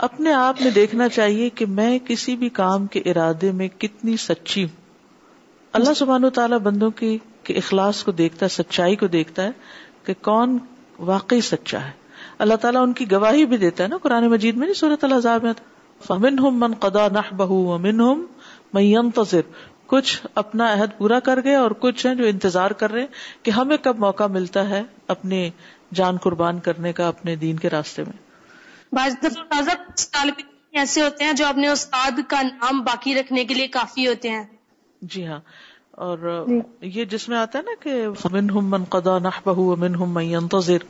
اپنے آپ میں دیکھنا چاہیے کہ میں کسی بھی کام کے ارادے میں کتنی سچی ہوں اللہ سبحان و تعالیٰ بندوں کی اخلاص کو دیکھتا ہے سچائی کو دیکھتا ہے کہ کون واقعی سچا ہے اللہ تعالیٰ ان کی گواہی بھی دیتا ہے نا قرآن مجید میں نہیں صورت من قدا نہ بہ کچھ اپنا عہد پورا کر گئے اور کچھ ہیں جو انتظار کر رہے کہ ہمیں کب موقع ملتا ہے اپنی جان قربان کرنے کا اپنے دین کے راستے میں ایسے ہوتے ہیں جو اپنے استاد کا نام باقی رکھنے کے لیے کافی ہوتے ہیں جی ہاں اور جی۔ یہ جس میں آتا ہے نا کہ من ہم من قدا نہ بہ من ينتظر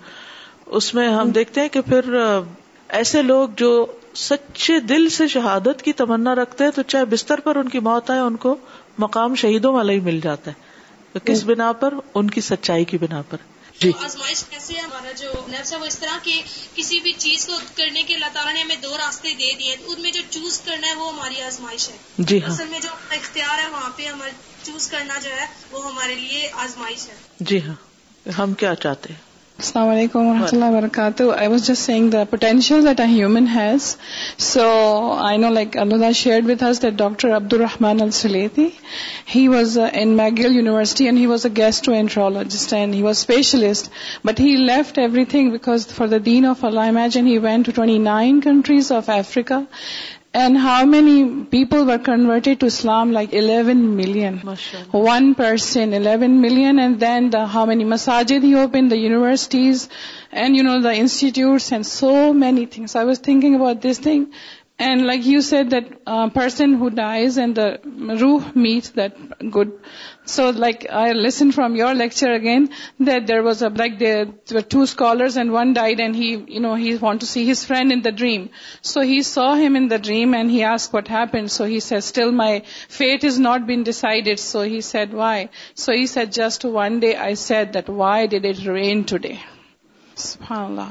اس میں ہم جی۔ دیکھتے ہیں کہ پھر ایسے لوگ جو سچے دل سے شہادت کی تمنا رکھتے ہیں تو چاہے بستر پر ان کی موت آئے ان کو مقام شہیدوں والا ہی مل جاتا ہے کس جی۔ بنا پر ان کی سچائی کی بنا پر جی آزمائش کیسے ہے ہمارا جو نفس ہے وہ اس طرح کی کسی بھی چیز کو کرنے کے اللہ تعالیٰ نے ہمیں دو راستے دے دیے ان میں جو چوز کرنا ہے وہ ہماری آزمائش ہے جی ہاں۔ اصل میں جو اختیار ہے وہاں پہ ہمارے چوز کرنا جو ہے وہ ہمارے لیے آزمائش ہے جی ہاں ہم کیا چاہتے ہیں السلام علیکم و رحمۃ اللہ وبرکاتہ I was just seeing the potential that a human has so I know like Allah share with his that doctor Abdul Rahman Alsulaiti he was in McGill University and he was a gastroenterologist and he was specialist but he left everything because for the then of Allah imagine he went to twenty nine countries of Africa And how many people were converted to Islam? Like 11 million. Mashallah. One person, 11 million. And then how many masajid he opened, the universities, and the institutes, and so many things. I was thinking about this thing. And like you said, that uh, person who dies and the ruh meet, that good. So like I listened from your lecture again, that there was there were two scholars and one died, and he wanted to see his friend in the dream. So he saw him in the dream and he asked what happened. So he says, still my fate has not been decided. So he said, why? So he said, just one day I said that, why did it rain today? SubhanAllah.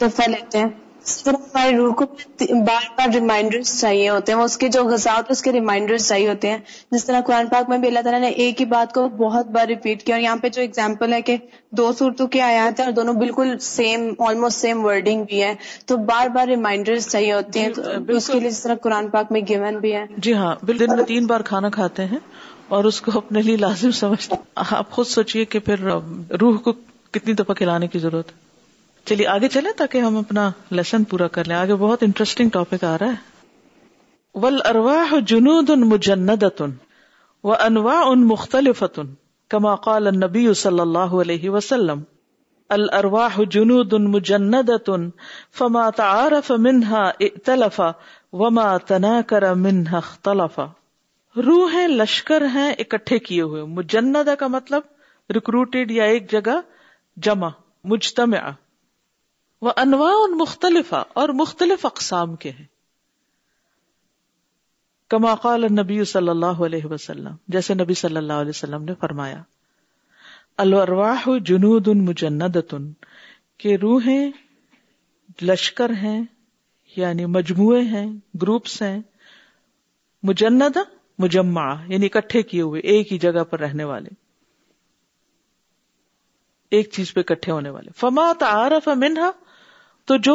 دفعہ لیتے ہیں جس طرح ہماری روح کو بار بار reminders چاہیے ہوتے ہیں اس کے جو غذا ریمائنڈرز چاہیے ہوتے ہیں جس طرح قرآن پاک میں بھی اللہ تعالیٰ نے ایک ہی بات کو بہت بار ریپیٹ کیا اور یہاں پہ جو ایگزامپل ہے کہ دو صورتوں کے آیات ہیں اور دونوں بالکل سیم سیم آلموسٹ ورڈنگ بھی ہے تو بار بار ریمائنڈرز چاہیے ہوتے ہیں جی، اس کے لیے جس طرح قرآن پاک میں گیون بھی ہے جی ہاں دن میں تین بار کھانا کھاتے ہیں اور اس کو اپنے لیے لازم سمجھتے آپ خود سوچیے کہ پھر روح کو کتنی دفعہ کھلانے کی ضرورت ہے چلیے آگے چلے تاکہ ہم اپنا لیسن پورا کر لیں آگے بہت انٹرسٹنگ ٹاپک آ رہا ہے ول ارواہ ان مجند و انواع ان مختلف کما قال نبی صلی اللہ علیہ وسلم فما تعارف تلفا وما تنا اختلف ہے لشکر ہے اکٹھے کیے ہوئے مجندہ کا مطلب ریکروٹیڈ یا ایک جگہ جمع مجتمع وہ انواع مختلف اور مختلف اقسام کے ہیں کما قال نبی صلی اللہ علیہ وسلم جیسے نبی صلی اللہ علیہ وسلم نے فرمایا الروا جنود مجندتن کے روحیں لشکر ہیں یعنی مجموعے ہیں گروپس ہیں مجند مجمع یعنی اکٹھے کیے ہوئے ایک ہی جگہ پر رہنے والے ایک چیز پہ اکٹھے ہونے والے فما تعارف منہا تو جو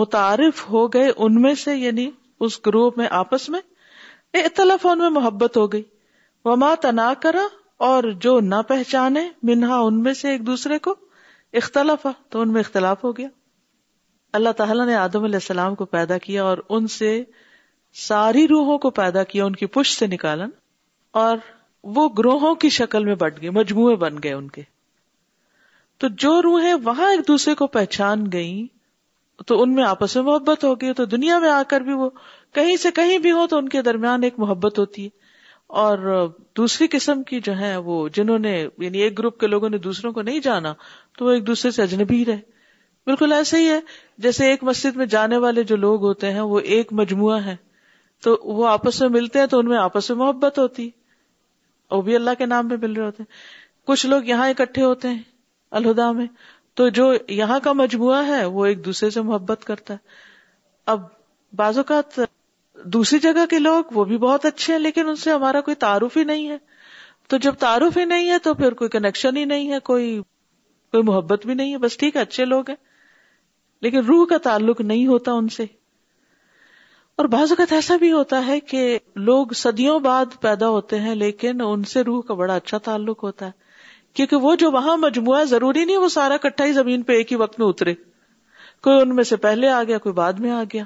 متعارف ہو گئے ان میں سے یعنی اس گروہ میں آپس میں اختلاف ان میں محبت ہو گئی وہ مات کرا اور جو نہ پہچانے منہا ان میں سے ایک دوسرے کو اختلاف تو ان میں اختلاف ہو گیا اللہ تعالیٰ نے آدم علیہ السلام کو پیدا کیا اور ان سے ساری روحوں کو پیدا کیا ان کی پش سے نکالا اور وہ گروہوں کی شکل میں بٹ گئے مجموعے بن گئے ان کے تو جو روحیں وہاں ایک دوسرے کو پہچان گئیں تو ان میں آپس میں محبت ہوگی تو دنیا میں آ کر بھی وہ کہیں سے کہیں بھی ہو تو ان کے درمیان ایک محبت ہوتی ہے اور دوسری قسم کی جو ہے وہ جنہوں نے یعنی ایک گروپ کے لوگوں نے دوسروں کو نہیں جانا تو وہ ایک دوسرے سے اجنبی رہے بالکل ایسا ہی ہے جیسے ایک مسجد میں جانے والے جو لوگ ہوتے ہیں وہ ایک مجموعہ ہے تو وہ آپس میں ملتے ہیں تو ان میں آپس میں محبت ہوتی وہ بھی اللہ کے نام میں مل رہے ہوتے ہیں کچھ لوگ یہاں اکٹھے ہوتے ہیں الہدا میں تو جو یہاں کا مجموعہ ہے وہ ایک دوسرے سے محبت کرتا ہے اب بعض اوقات دوسری جگہ کے لوگ وہ بھی بہت اچھے ہیں لیکن ان سے ہمارا کوئی تعارف ہی نہیں ہے تو جب تعارف ہی نہیں ہے تو پھر کوئی کنیکشن ہی نہیں ہے کوئی کوئی محبت بھی نہیں ہے بس ٹھیک ہے اچھے لوگ ہیں لیکن روح کا تعلق نہیں ہوتا ان سے اور بعض اوقات ایسا بھی ہوتا ہے کہ لوگ صدیوں بعد پیدا ہوتے ہیں لیکن ان سے روح کا بڑا اچھا تعلق ہوتا ہے کیونکہ وہ جو وہاں مجموعہ ضروری نہیں وہ سارا کٹھا ہی زمین پہ ایک ہی وقت میں اترے کوئی ان میں سے پہلے آ گیا کوئی بعد میں آ گیا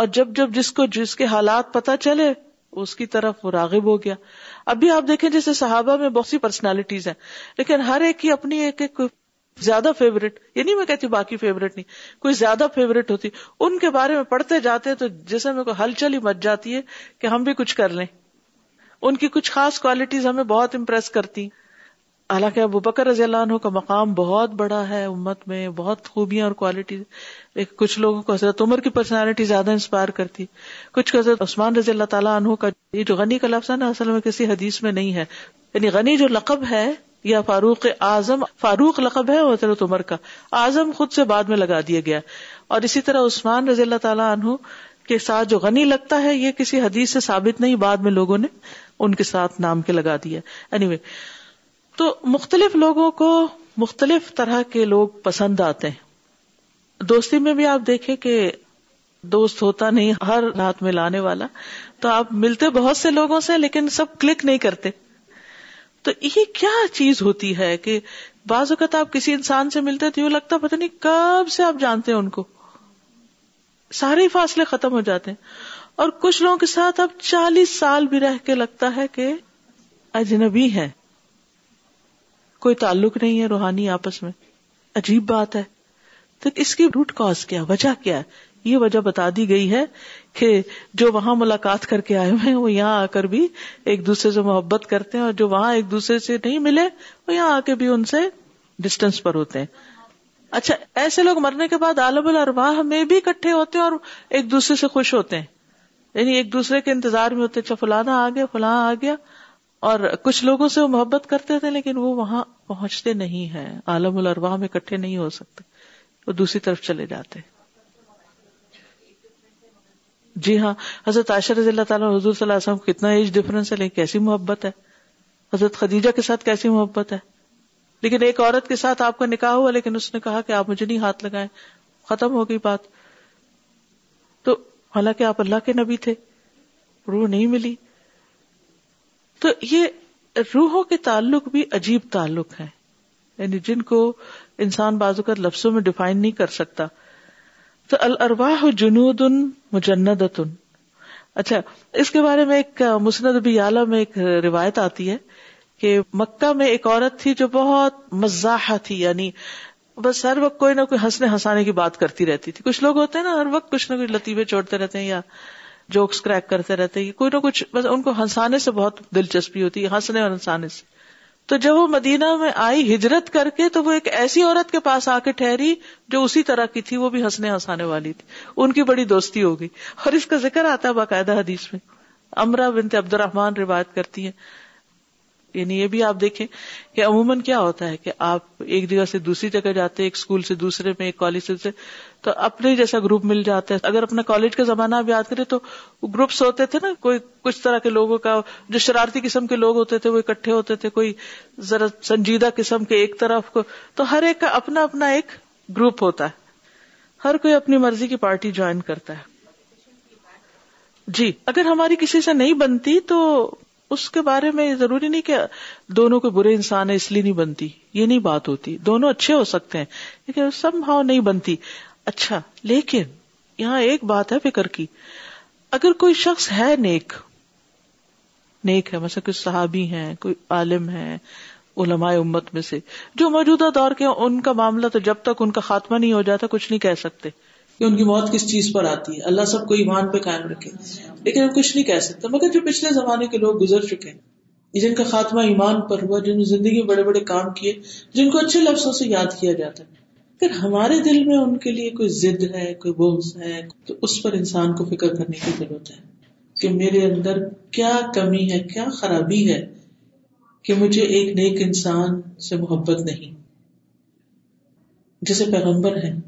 اور جب جب جس کو جس کے حالات پتہ چلے اس کی طرف وہ راغب ہو گیا ابھی آپ دیکھیں جیسے صحابہ میں بہت سی پرسنالٹیز ہیں لیکن ہر ایک کی اپنی ایک ایک زیادہ فیوریٹ یہ نہیں میں کہتی باقی فیوریٹ نہیں کوئی زیادہ فیوریٹ ہوتی ان کے بارے میں پڑھتے جاتے تو جیسے میں کوئی ہلچل ہی مچ جاتی ہے کہ ہم بھی کچھ کر لیں ان کی کچھ خاص کوالٹیز ہمیں بہت امپریس کرتی حالانکہ ابو بکر رضی اللہ عنہ کا مقام بہت بڑا ہے امت میں بہت خوبیاں اور کوالٹی ایک کچھ لوگوں کو حضرت عمر کی پرسنالٹی زیادہ انسپائر کرتی کچھ حضرت عثمان رضی اللہ تعالیٰ عنہ کا یہ جو غنی کا لفظ ہے اصل میں کسی حدیث میں نہیں ہے یعنی غنی جو لقب ہے یا فاروق اعظم فاروق لقب ہے حضرت عمر کا اعظم خود سے بعد میں لگا دیا گیا اور اسی طرح عثمان رضی اللہ تعالیٰ عنہ کے ساتھ جو غنی لگتا ہے یہ کسی حدیث سے ثابت نہیں بعد میں لوگوں نے ان کے ساتھ نام کے لگا دیا anyway, تو مختلف لوگوں کو مختلف طرح کے لوگ پسند آتے ہیں دوستی میں بھی آپ دیکھیں کہ دوست ہوتا نہیں ہر ہاتھ میں لانے والا تو آپ ملتے بہت سے لوگوں سے لیکن سب کلک نہیں کرتے تو یہ کیا چیز ہوتی ہے کہ بعض اوقات آپ کسی انسان سے ملتے تو یوں لگتا پتہ نہیں کب سے آپ جانتے ہیں ان کو سارے فاصلے ختم ہو جاتے ہیں اور کچھ لوگوں کے ساتھ اب چالیس سال بھی رہ کے لگتا ہے کہ اجنبی ہیں کوئی تعلق نہیں ہے روحانی آپس میں عجیب بات ہے تو اس کی روٹ کاز کیا وجہ کیا ہے یہ وجہ بتا دی گئی ہے کہ جو وہاں ملاقات کر کے آئے ہوئے وہ یہاں آ کر بھی ایک دوسرے سے محبت کرتے ہیں اور جو وہاں ایک دوسرے سے نہیں ملے وہ یہاں آ کے بھی ان سے ڈسٹینس پر ہوتے ہیں اچھا ایسے لوگ مرنے کے بعد عالم الارواح میں بھی اکٹھے ہوتے ہیں اور ایک دوسرے سے خوش ہوتے ہیں یعنی ایک دوسرے کے انتظار میں ہوتے اچھا فلانا آ گیا فلاں آ گیا اور کچھ لوگوں سے وہ محبت کرتے تھے لیکن وہ وہاں پہنچتے نہیں ہیں عالم الارواح میں اکٹھے نہیں ہو سکتے وہ دوسری طرف چلے جاتے جی ہاں حضرت عائشہ رضی اللہ تعالیٰ حضور صلی اللہ علیہ وسلم کتنا ایج ڈفرنس ہے لیکن کیسی محبت ہے حضرت خدیجہ کے ساتھ کیسی محبت ہے لیکن ایک عورت کے ساتھ آپ کا نکاح ہوا لیکن اس نے کہا کہ آپ مجھے نہیں ہاتھ لگائیں ختم ہو گئی بات تو حالانکہ آپ اللہ کے نبی تھے وہ نہیں ملی تو یہ روحوں کے تعلق بھی عجیب تعلق ہے یعنی جن کو انسان بازو کا لفظوں میں ڈیفائن نہیں کر سکتا تو الرواح جنوجن اچھا اس کے بارے میں ایک مسند اعلی میں ایک روایت آتی ہے کہ مکہ میں ایک عورت تھی جو بہت مزاح تھی یعنی بس ہر وقت کوئی نہ کوئی ہنسنے ہنسانے کی بات کرتی رہتی تھی کچھ لوگ ہوتے ہیں نا ہر وقت کچھ نہ کچھ لطیفے چھوڑتے رہتے ہیں یا جوکس کریک کرتے رہتے ہیں کوئی نہ کچھ بس ان کو ہنسانے سے بہت دلچسپی ہوتی ہے ہنسنے اور ہنسانے سے تو جب وہ مدینہ میں آئی ہجرت کر کے تو وہ ایک ایسی عورت کے پاس آ کے ٹھہری جو اسی طرح کی تھی وہ بھی ہنسنے ہنسانے والی تھی ان کی بڑی دوستی ہوگی اور اس کا ذکر آتا ہے باقاعدہ حدیث میں امرا بنتے عبد الرحمان روایت کرتی ہیں یعنی یہ بھی آپ دیکھیں کہ عموماً کیا ہوتا ہے کہ آپ ایک جگہ سے دوسری جگہ جاتے ایک اسکول سے دوسرے میں ایک کالج سے تو اپنے جیسا گروپ مل جاتا ہے اگر اپنا کالج کا زمانہ آپ یاد کرے تو گروپس ہوتے تھے نا کوئی کچھ طرح کے لوگوں کا جو شرارتی قسم کے لوگ ہوتے تھے وہ اکٹھے ہوتے تھے کوئی ذرا سنجیدہ قسم کے ایک طرف کو تو ہر ایک کا اپنا اپنا ایک گروپ ہوتا ہے ہر کوئی اپنی مرضی کی پارٹی جوائن کرتا ہے جی اگر ہماری کسی سے نہیں بنتی تو اس کے بارے میں ضروری نہیں کہ دونوں کو برے انسان ہیں اس لیے نہیں بنتی یہ نہیں بات ہوتی دونوں اچھے ہو سکتے ہیں لیکن بھاؤ نہیں بنتی اچھا لیکن یہاں ایک بات ہے فکر کی اگر کوئی شخص ہے نیک نیک ہے مثلا کوئی صحابی ہیں کوئی عالم ہے علماء امت میں سے جو موجودہ دور کے ان کا معاملہ تو جب تک ان کا خاتمہ نہیں ہو جاتا کچھ نہیں کہہ سکتے کہ ان کی موت کس چیز پر آتی ہے اللہ سب کو ایمان پہ قائم رکھے لیکن ہم کچھ نہیں کہہ سکتے مگر جو پچھلے زمانے کے لوگ گزر چکے ہیں جن کا خاتمہ ایمان پر ہوا جنہوں نے زندگی میں بڑے بڑے کام کیے جن کو اچھے لفظوں سے یاد کیا جاتا ہے پھر ہمارے دل میں ان کے لیے کوئی ضد ہے کوئی بغض ہے تو اس پر انسان کو فکر کرنے کی ضرورت ہے کہ میرے اندر کیا کمی ہے کیا خرابی ہے کہ مجھے ایک نیک انسان سے محبت نہیں جسے پیغمبر ہیں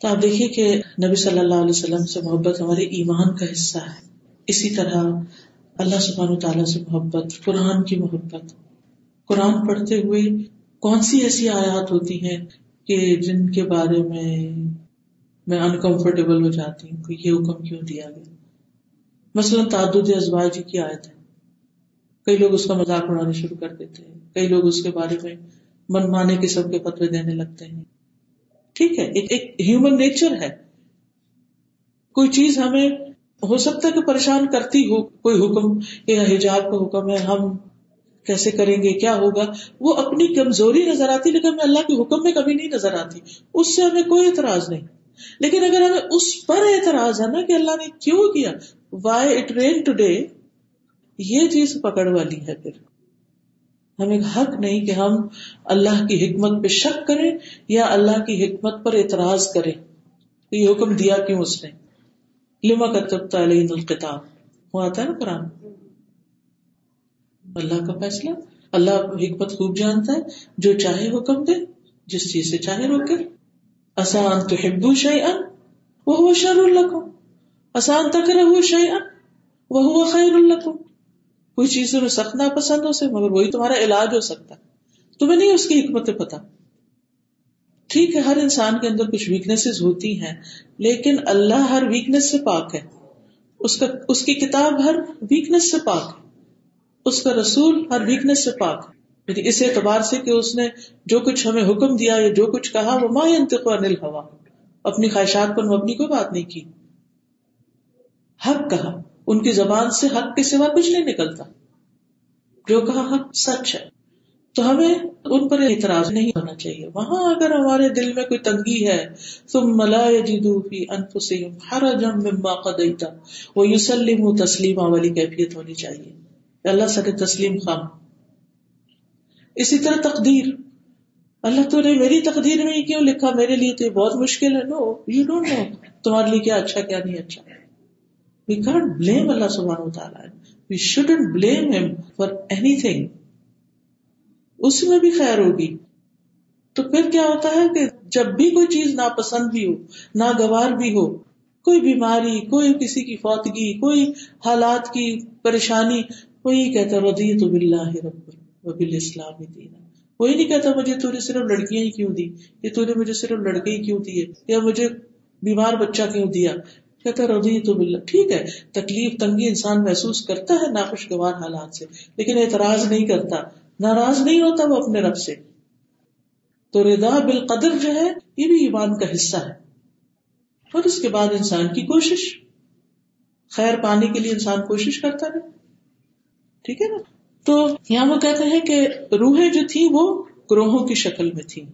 تو آپ دیکھیے کہ نبی صلی اللہ علیہ وسلم سے محبت ہمارے ایمان کا حصہ ہے اسی طرح اللہ سبان تعالیٰ سے محبت قرآن کی محبت قرآن پڑھتے ہوئے کون سی ایسی آیات ہوتی ہیں کہ جن کے بارے میں میں انکمفرٹیبل ہو جاتی ہوں کہ یہ حکم کیوں دیا گیا مثلاً تعدد ازواج کی آیت ہے کئی لوگ اس کا مذاق اڑانا شروع کر دیتے ہیں کئی لوگ اس کے بارے میں من مانے قسم کے پتوے دینے لگتے ہیں ٹھیک ہے ہے ایک ہیومن نیچر کوئی چیز ہمیں ہو سکتا ہے کہ پریشان کرتی ہو کوئی حکم یا حجاب کا حکم ہے ہم کیسے کریں گے کیا ہوگا وہ اپنی کمزوری نظر آتی لیکن ہمیں اللہ کے حکم میں کبھی نہیں نظر آتی اس سے ہمیں کوئی اعتراض نہیں لیکن اگر ہمیں اس پر اعتراض ہے نا کہ اللہ نے کیوں کیا why it rain today یہ چیز پکڑ والی ہے پھر ہمیں حق نہیں کہ ہم اللہ کی حکمت پہ شک کریں یا اللہ کی حکمت پر اعتراض کریں یہ حکم دیا کیوں اس نے لما تعلیم القتاب وہ آتا ہے نا قرآن اللہ کا فیصلہ اللہ حکمت خوب جانتا ہے جو چاہے حکم دے جس چیز سے چاہے روکے آسان تو ہبو شی ان وہ شیر الکوم آسان تیرو ان وہ خیر القوم کوئی چیزوں سخت نہ پسند ہو سکے وہی تمہارا علاج ہو سکتا ہے تمہیں نہیں اس کی حکمت پتا ٹھیک ہے ہر انسان کے اندر کچھ ہوتی ہیں لیکن اللہ ہر ویکنیس سے پاک ہے اس اس کا کی کتاب ہر ویکنیس سے پاک ہے اس کا رسول ہر ویکنیس سے پاک ہے لیکن یعنی اس اعتبار سے کہ اس نے جو کچھ ہمیں حکم دیا یا جو کچھ کہا وہ ما ہوا اپنی خواہشات پر مبنی کوئی بات نہیں کی حق کہا ان کی زبان سے حق کے سوا کچھ نہیں نکلتا جو کہا حق سچ ہے تو ہمیں ان پر اعتراض نہیں ہونا چاہیے وہاں اگر ہمارے دل میں کوئی تنگی ہے تم ملا جدوی انپ سے ہرا جم میں موقع دیتا وہ یو تسلیم والی کیفیت ہونی چاہیے اللہ سر تسلیم خام اسی طرح تقدیر اللہ تو نے میری تقدیر میں کیوں لکھا میرے لیے تو یہ بہت مشکل ہے نو یو ڈونٹ نو تمہارے لیے کیا اچھا کیا نہیں اچھا وی کانٹ بلیم اللہ سبحان تعالیٰ we shouldn't blame him for anything اس میں بھی خیر ہوگی تو پھر کیا ہوتا ہے کہ جب بھی کوئی چیز ناپسند بھی ہو ناگوار بھی ہو کوئی بیماری کوئی کسی کی فوتگی کوئی حالات کی پریشانی کوئی کہتا ودی تو بلّہ رب وبل اسلام دینا کوئی نہیں کہتا مجھے تو نے صرف لڑکیاں ہی کیوں دی کہ تو نے مجھے صرف لڑکے ہی کیوں دیے یا مجھے بیمار بچہ کیوں دیا کہتا تو بل ٹھیک ہے تکلیف تنگی انسان محسوس کرتا ہے ناخوشگوار حالات سے لیکن اعتراض نہیں کرتا ناراض نہیں ہوتا وہ اپنے رب سے تو ردا بال قدر جو ہے یہ بھی ایمان کا حصہ ہے اور اس کے بعد انسان کی کوشش خیر پانے کے لیے انسان کوشش کرتا ہے ٹھیک ہے نا تو یہاں وہ کہتے ہیں کہ روحیں جو تھی وہ گروہوں کی شکل میں تھیں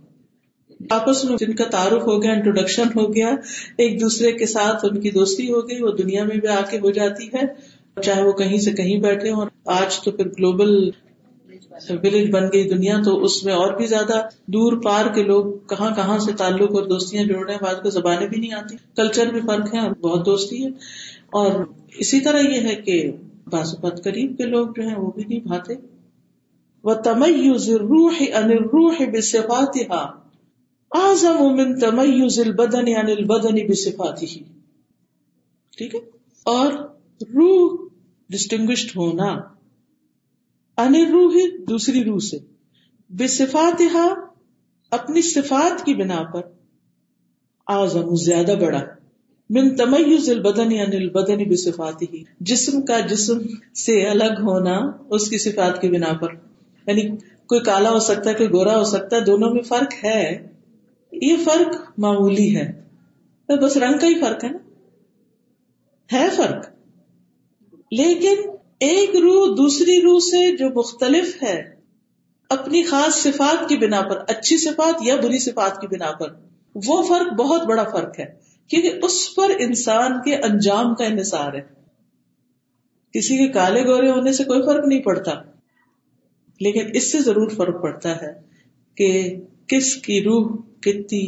آپس میں جن کا تعارف ہو گیا انٹروڈکشن ہو گیا ایک دوسرے کے ساتھ ان کی دوستی ہو گئی وہ دنیا میں بھی آ کے ہو جاتی ہے چاہے وہ کہیں سے کہیں بیٹھے ہوں آج تو پھر گلوبل ولیج بن گئی دنیا تو اس میں اور بھی زیادہ دور پار کے لوگ کہاں کہاں سے تعلق اور دوستیاں جوڑ رہے ہیں بعض کو زبانیں بھی نہیں آتی کلچر میں فرق ہے اور بہت دوستی ہے اور اسی طرح یہ ہے کہ بعض بت قریب کے لوگ جو ہیں وہ بھی نہیں بھاتے وہ تمئی روح ان روح انروحات اعظم ذل بدن یا عن بدنی بصفاته ٹھیک ہے اور روح ڈسٹنگوشڈ ہونا ان روح دوسری روح سے بے صفاتہ اپنی صفات کی بنا پر اعظم زیادہ بڑا من ذل بدن یا نل بصفاته صفاتی جسم کا جسم سے الگ ہونا اس کی صفات کی بنا پر یعنی کوئی کالا ہو سکتا ہے کوئی گورا ہو سکتا ہے دونوں میں فرق ہے یہ فرق معمولی ہے بس رنگ کا ہی فرق ہے نا ہے فرق لیکن ایک روح دوسری روح سے جو مختلف ہے اپنی خاص صفات کی بنا پر اچھی صفات یا بری صفات کی بنا پر وہ فرق بہت بڑا فرق ہے کیونکہ اس پر انسان کے انجام کا انحصار ہے کسی کے کالے گورے ہونے سے کوئی فرق نہیں پڑتا لیکن اس سے ضرور فرق پڑتا ہے کہ کس کی روح کتنی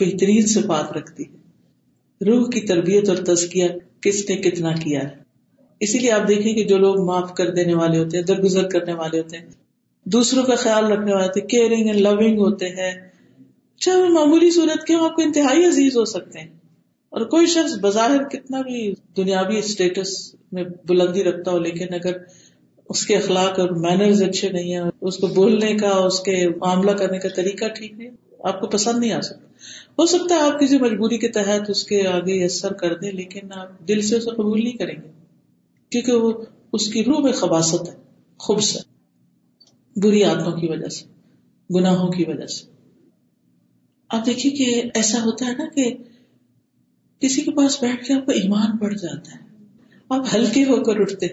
بہترین سے بات رکھتی ہے روح کی تربیت اور تزکیہ کس نے کتنا کیا ہے اسی لیے آپ دیکھیں کہ جو لوگ معاف کر دینے والے ہوتے ہیں درگزر کرنے والے ہوتے ہیں دوسروں کا خیال رکھنے والے ہوتے ہوتے ہیں کیئرنگ اینڈ لونگ ہیں چاہے وہ معمولی صورت کے آپ کو انتہائی عزیز ہو سکتے ہیں اور کوئی شخص بظاہر کتنا بھی دنیاوی اسٹیٹس میں بلندی رکھتا ہو لیکن اگر اس کے اخلاق اور مینرز اچھے نہیں ہیں اس کو بولنے کا اس کے معاملہ کرنے کا طریقہ ٹھیک نہیں آپ کو پسند نہیں آ سکتا ہو سکتا ہے آپ کسی مجبوری کے تحت اس کے آگے یسر کر دیں لیکن آپ دل سے اسے قبول نہیں کریں گے کیونکہ وہ اس کی روح میں خباست ہے ہے بری عادتوں کی وجہ سے گناہوں کی وجہ سے آپ دیکھیے کہ ایسا ہوتا ہے نا کہ کسی کے پاس بیٹھ کے آپ کا ایمان بڑھ جاتا ہے آپ ہلکے ہو کر اٹھتے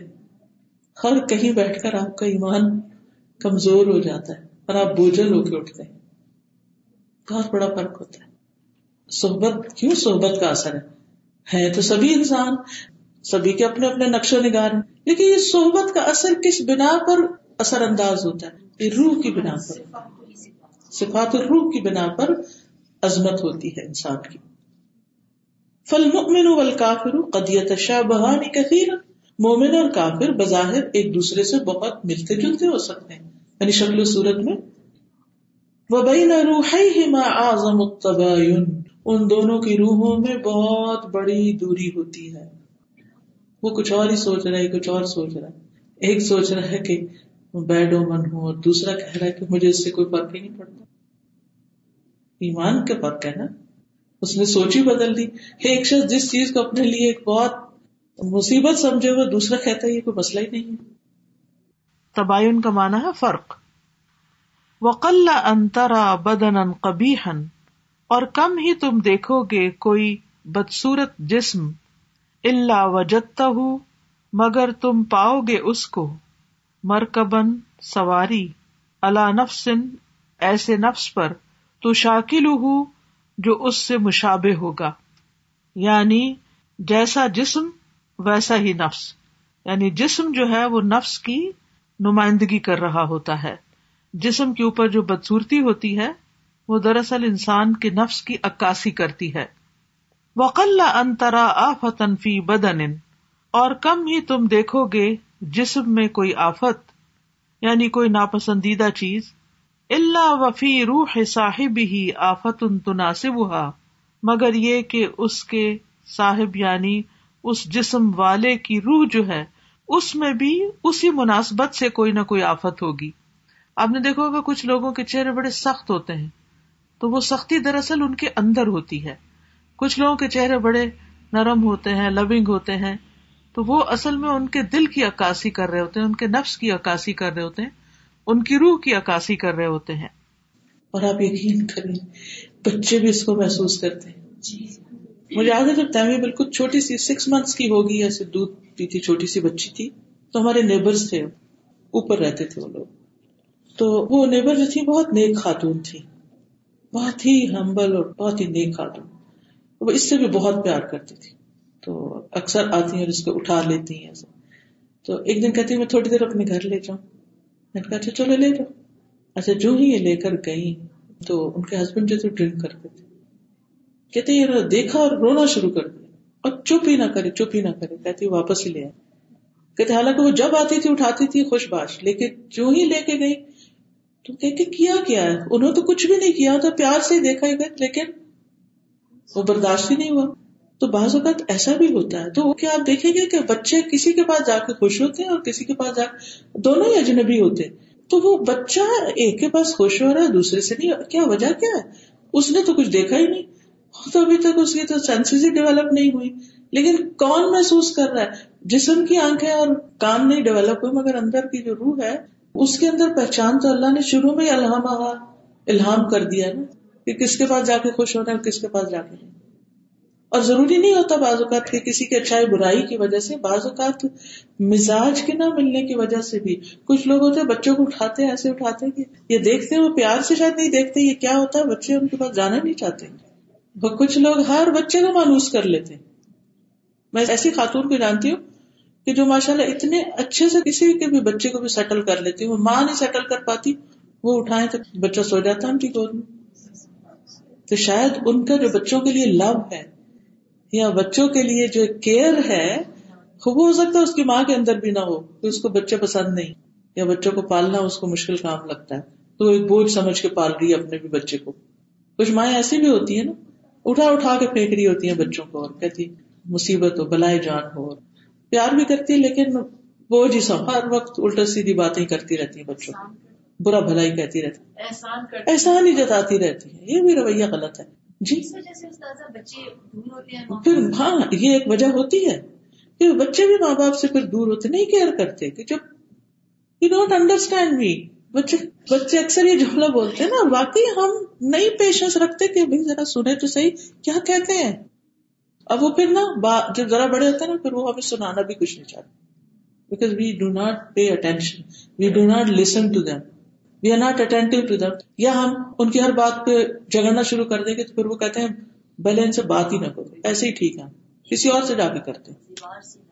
ہر کہیں بیٹھ کر آپ کا ایمان کمزور ہو جاتا ہے اور آپ بوجھل ہو کے اٹھتے ہیں بہت بڑا فرق ہوتا ہے صحبت کیوں صحبت کا اثر ہے تو سبھی انسان سبھی کے اپنے اپنے نقش و نگار ہیں لیکن یہ سحبت کا اثر کس بنا پر اثر انداز ہوتا ہے یہ روح کی بنا پر صفات الروح کی بنا پر عظمت ہوتی ہے انسان کی کافر قدیت شاہ بہانی کثیر مومن اور کافر بظاہر ایک دوسرے سے بہت ملتے جلتے ہو سکتے ہیں یعنی شکل و صورت میں آزم التباین ان دونوں کی روحوں میں بہت بڑی دوری ہوتی ہے وہ کچھ اور ہی سوچ رہا ہے کچھ اور سوچ رہا ہے ایک سوچ رہا ہے کہ بیڈ اومن اور دوسرا کہہ رہا ہے کہ مجھے اس سے کوئی فرق ہی نہیں پڑتا ایمان کا فرق ہے نا اس نے سوچ ہی بدل دی ایک شخص جس چیز کو اپنے لیے ایک بہت مصیبت سمجھے وہ دوسرا کہتا ہے یہ کوئی مسئلہ ہی نہیں ہے ان کا مانا ہے فرق وقل انترا بدن کبھی ہن اور کم ہی تم دیکھو گے کوئی بدسورت جسم اللہ وجت ہوں مگر تم پاؤ گے اس کو مرکبن سواری اللہ نفسن ایسے نفس پر تو شاکل ہوں جو اس سے مشابے ہوگا یعنی جیسا جسم ویسا ہی نفس یعنی جسم جو ہے وہ نفس کی نمائندگی کر رہا ہوتا ہے جسم کے اوپر جو بدسورتی ہوتی ہے وہ دراصل انسان کے نفس کی عکاسی کرتی ہے وقل انترا آفت انفی بدن اور کم ہی تم دیکھو گے جسم میں کوئی آفت یعنی کوئی ناپسندیدہ چیز اللہ وفی روح صاحب ہی آفت ان تناسب ہوا مگر یہ کہ اس کے صاحب یعنی اس جسم والے کی روح جو ہے اس میں بھی اسی مناسبت سے کوئی نہ کوئی آفت ہوگی آپ نے دیکھو کہ کچھ لوگوں کے چہرے بڑے سخت ہوتے ہیں تو وہ سختی دراصل ان کے اندر ہوتی ہے کچھ لوگوں کے چہرے بڑے نرم ہوتے ہیں لونگ ہوتے ہیں تو وہ اصل میں ان کے دل کی عکاسی کر رہے ہوتے ہیں ان کے نفس کی عکاسی کر رہے ہوتے ہیں ان کی روح کی عکاسی کر رہے ہوتے ہیں اور آپ یقین کریں بچے بھی اس کو محسوس کرتے ہیں جی۔ مجھے جب بالکل چھوٹی سی سکس منتھس کی ہوگی ایسے دودھ پیتی چھوٹی سی بچی تھی تو ہمارے نیبرس تھے اوپر رہتے تھے وہ لوگ تو وہ نیبر جو تھی بہت نیک خاتون تھی بہت ہی ہمبل اور بہت ہی نیک خاتون وہ اس سے بھی بہت پیار کرتی تھی تو اکثر آتی ہیں اور اس کو اٹھا لیتی ہیں تو ایک دن کہتی میں تھوڑی دیر اپنے گھر لے جاؤں میں نے کہا اچھا چلو لے جاؤ اچھا جو ہی یہ لے کر گئی تو ان کے ہسبینڈ جو تھے ڈرنک کرتے تھے کہتے دیکھا اور رونا شروع کر دیا اور چپ ہی نہ کرے چپ ہی نہ کرے کہتی واپس ہی لے آئے کہتے حالانکہ وہ جب آتی تھی اٹھاتی تھی خوش باش لیکن جو ہی لے کے گئی تو کہتے کیا کیا ہے انہوں نے تو کچھ بھی نہیں کیا پیار سے دیکھا لیکن وہ برداشت ہی نہیں ہوا تو بعض اوقات ایسا بھی ہوتا ہے تو کیا آپ دیکھیں گے کہ بچے کسی کے پاس جا کے خوش ہوتے ہیں اور کسی کے پاس جا دونوں ہی اجنبی ہوتے تو وہ بچہ ایک کے پاس خوش ہو رہا ہے دوسرے سے نہیں کیا وجہ کیا ہے اس نے تو کچھ دیکھا ہی نہیں تو ابھی تک اس کی تو سینسز ہی ڈیولپ نہیں ہوئی لیکن کون محسوس کر رہا ہے جسم کی آنکھیں اور کام نہیں ڈیولپ ہوئی مگر اندر کی جو روح ہے اس کے اندر پہچان تو اللہ نے شروع میں الہام الحام کر دیا نا کہ کس کے پاس جا کے خوش ہونا ہے کس کے پاس جا کے اور ضروری نہیں ہوتا بعض اوقات کہ کسی کی اچھائی برائی کی وجہ سے بعض اوقات مزاج کے نہ ملنے کی وجہ سے بھی کچھ لوگ ہوتے ہیں بچوں کو اٹھاتے ہیں ایسے اٹھاتے ہیں کہ یہ دیکھتے ہیں وہ پیار سے شاید نہیں دیکھتے یہ کیا ہوتا ہے بچے ان کے پاس جانا نہیں چاہتے وہ کچھ لوگ ہر بچے کو مانوس کر لیتے میں ایسی خاتون کو جانتی ہوں کہ جو ماشاء اللہ اتنے اچھے سے کسی کے بھی بچے کو بھی سیٹل کر لیتی وہ ماں نہیں سیٹل کر پاتی وہ اٹھائیں تو بچہ سو جاتا کی گود میں تو شاید ان کا جو بچوں کے لیے لو ہے یا بچوں کے لیے جو کیئر ہے وہ ہو سکتا ہے اس کی ماں کے اندر بھی نہ ہو اس کو بچے پسند نہیں یا بچوں کو پالنا اس کو مشکل کام لگتا ہے تو وہ ایک بوجھ سمجھ کے پال رہی ہے اپنے بھی بچے کو کچھ مائیں ایسی بھی ہوتی ہیں نا اٹھا اٹھا کے پھینک رہی ہوتی ہیں بچوں کو اور کہتی مصیبت ہو بلائے جان ہو پیار بھی کرتی لیکن وہ جی سب ہر وقت الٹا سیدھی باتیں کرتی رہتی ہیں بچوں برا بھلائی کہتی رہتی احسان ہی جتاتی رہتی ہے یہ بھی رویہ غلط ہے جی پھر ہاں یہ ایک وجہ ہوتی ہے کہ بچے بھی ماں باپ سے کچھ دور ہوتے نہیں کیئر کرتے کہ جب یو ڈونٹ انڈرسٹینڈ می بچے بچے اکثر یہ جملہ بولتے ہیں نا واقعی ہم نہیں پیشنس رکھتے کہ بھائی ذرا سنے تو صحیح کیا کہتے ہیں اب وہ پھر نا جب ذرا بڑے ہوتے ہیں نا پھر وہ ہمیں سنانا بھی کچھ نہیں چاہتے because we do not pay attention we do not listen to them we are not attentive to them یا ہم ان کی ہر بات پہ جگڑنا شروع کر دیں گے تو پھر وہ کہتے ہیں بھلے ان سے بات ہی نہ کرو ایسے ہی ٹھیک ہے کسی اور سے ڈاکی کرتے ہیں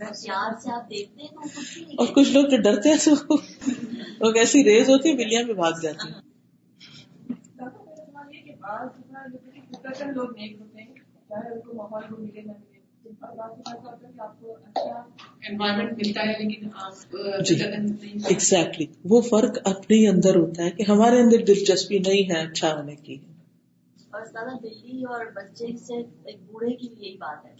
اور کچھ لوگ جو ڈرتے ہیں ایسی ریز ہوتی بلیاں میں بھاگ ہیں ایگزیکٹلی اچھا جی۔ وہ فرق اپنے اندر ہوتا ہے کہ ہمارے اندر دلچسپی نہیں ہے اچھا ہونے کی اور زیادہ دلی اور بچے سے ایک بوڑھے کی یہی بات ہے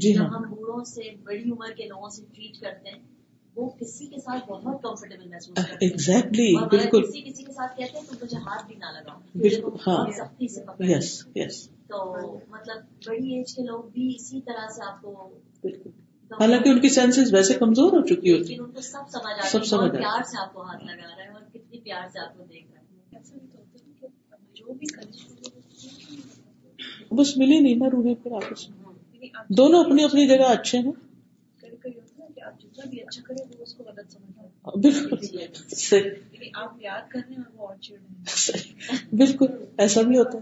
جی ہاں ہم بوڑھوں سے بڑی عمر کے لوگوں سے ٹریٹ کرتے ہیں وہ کسی کے ساتھ بہت کمفرٹیبل محسوس کرتے ہیں بالکل کسی کسی کے ساتھ کہتے ہیں تو مجھے ہاتھ بھی نہ لگاؤ بالکل ہاں۔ سختی سے پکڑ یس یس تو مطلب بڑی ایج کے لوگ بھی اسی طرح سے آپ کو حالانکہ ان کی سینسز ویسے کمزور ہو چکی ہوتی ہیں سب سمجھ آ سب سمجھ پیار سے آپ کو ہاتھ لگا رہے ہیں اور کتنی پیار سے آپ کو دیکھ رہے ہیں بس ملے نہیں نہ روحے پھر آپس میں دونوں اپنی اپنی جگہ اچھے ہیں اچھا ہاں، یعنی بالکل ایسا بھی ہوتا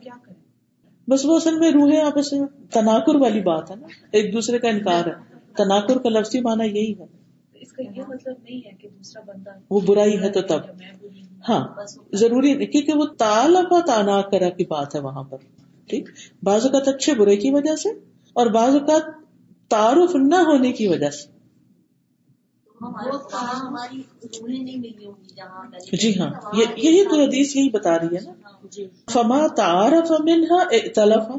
ہے تناکر والی بات ہے نا ایک دوسرے کا انکار ہے تناکر کا لفظی مانا یہی ہے اس کا یہ مطلب نہیں ہے کہ دوسرا بندہ وہ برائی ہے تو تب ہاں ضروری نہیں کیونکہ وہ تالا کرا کی بات ہے وہاں پر ٹھیک بعض اوقات اچھے برے کی وجہ سے اور بعض اوقات تعارف نہ ہونے کی وجہ سے ہاں، جی ہاں یہی تو حدیث یہی بتا رہی ہے نا ہاں، جی۔ فما تعارف اختلف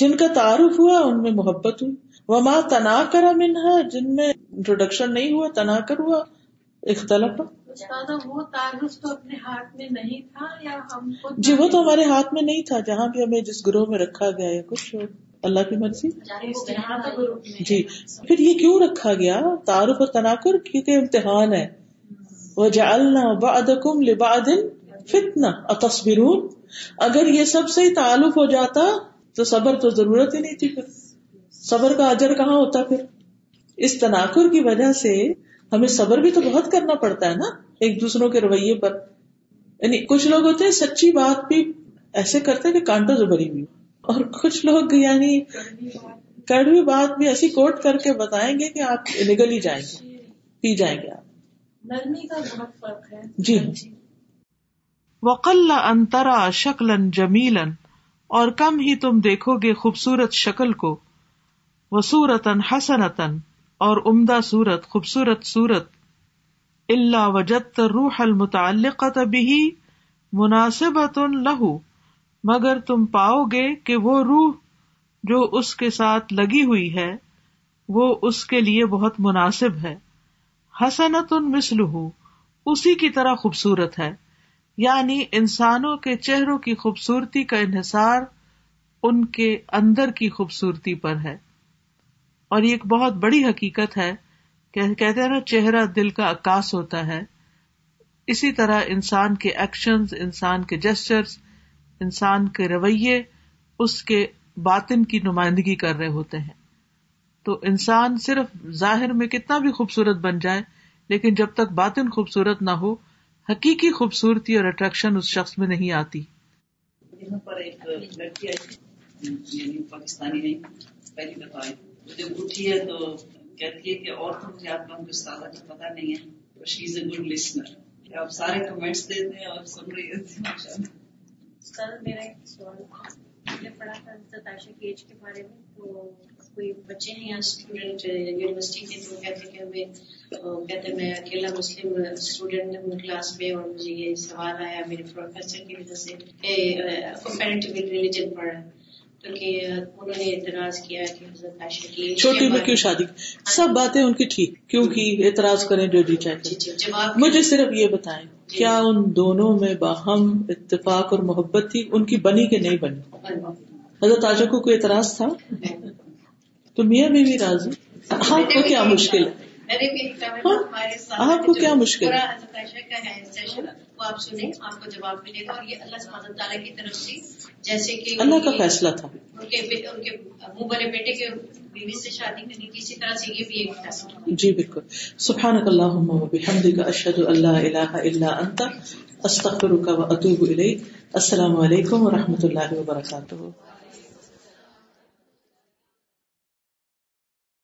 جن کا تعارف ہوا ان میں محبت ہوئی وما تنا کر منہا جن میں انٹروڈکشن نہیں ہوا تنا کر ہوا اختلف وہ تعارف تو اپنے ہاتھ میں نہیں تھا یا ہم جی وہ تو ہمارے ہاتھ میں نہیں تھا جہاں بھی ہمیں جس گروہ میں رکھا گیا ہے کچھ اللہ کی مرضی یعنی جی پھر یہ کیوں رکھا گیا تعارف اور تناکر کیونکہ امتحان ہے وجا اللہ فتنا اتسبر اگر یہ سب سے تعارف ہو جاتا تو صبر تو ضرورت ہی نہیں تھی پھر صبر کا اجر کہاں ہوتا پھر اس تناخر کی وجہ سے ہمیں صبر بھی تو بہت کرنا پڑتا ہے نا ایک دوسروں کے رویے پر یعنی کچھ لوگ ہوتے ہیں سچی بات بھی ایسے کرتے کہ کانٹوں سے بھری ہوئی اور کچھ لوگ یعنی کڑوی بات بھی ایسی کوٹ کر کے بتائیں گے کہ آپ جائیں جائیں گے پی فرق ہے جی وقل انترا شکل جمیلن اور کم ہی تم دیکھو گے خوبصورت شکل کو وصورت حسنتن اور عمدہ سورت خوبصورت سورت اللہ وجت روح المتعلق مناسب لہو مگر تم پاؤ گے کہ وہ روح جو اس کے ساتھ لگی ہوئی ہے وہ اس کے لیے بہت مناسب ہے حسنت ان مسل اسی کی طرح خوبصورت ہے یعنی انسانوں کے چہروں کی خوبصورتی کا انحصار ان کے اندر کی خوبصورتی پر ہے اور یہ ایک بہت بڑی حقیقت ہے کہ کہتے ہیں نا چہرہ دل کا عکاس ہوتا ہے اسی طرح انسان کے ایکشن انسان کے جسچرس انسان کے رویے اس کے باطن کی نمائندگی کر رہے ہوتے ہیں تو انسان صرف ظاہر میں کتنا بھی خوبصورت بن جائے لیکن جب تک باطن خوبصورت نہ ہو حقیقی خوبصورتی اور اٹریکشن اس شخص میں نہیں آتی یہاں پر ایک لڑکی یعنی پاکستانی نہیں پہلی دفعہ جب اٹھی ہے تو کہتی ہے کہ عورتوں کے آپ کو استادہ کا پتا نہیں ہے شی از اے گڈ لسنر آپ سارے کمنٹس دیتے ہیں اور سن رہی ہے سر میرا ایک سوال میں پڑھا تھا تاشا کے بارے میں تو کوئی بچے ہیں یا اسٹوڈینٹ یونیورسٹی کے تو کہتے کہ ہمیں ہیں میں اکیلا مسلم اسٹوڈینٹ ہوں کلاس میں اور مجھے یہ سوال آیا میرے پروفیسر کی وجہ سے پیرنٹ ریلیجن پڑھا چھوٹی میں کیوں شادی سب باتیں ان کی ٹھیک کیوں کی جی، جی، اعتراض کریں جو جی, جی، مجھے صرف یہ بتائیں کیا ان دونوں میں باہم اتفاق اور محبت تھی ان کی بنی کہ نہیں بنی حضرت آجا کو کوئی اعتراض تھا تو میاں میں بھی راضی آپ کو کیا مشکل ہے ہاں، آپ کو کیا مشکل ہے کو آپ سنیں آپ کو جواب ملے گا اور یہ اللہ سبحانہ تعالیٰ کی طرف سے جیسے کہ اللہ کا فیصلہ تھا ان کے ان کے منہ بڑے بیٹے کے بیوی سے شادی کرنی کی اسی طرح سے یہ بھی ایک فیصلہ جی بالکل سبحان اللہ محمد اشد اللہ اللہ اللہ انت استخر و اطوب علیہ السلام علیکم و رحمۃ اللہ وبرکاتہ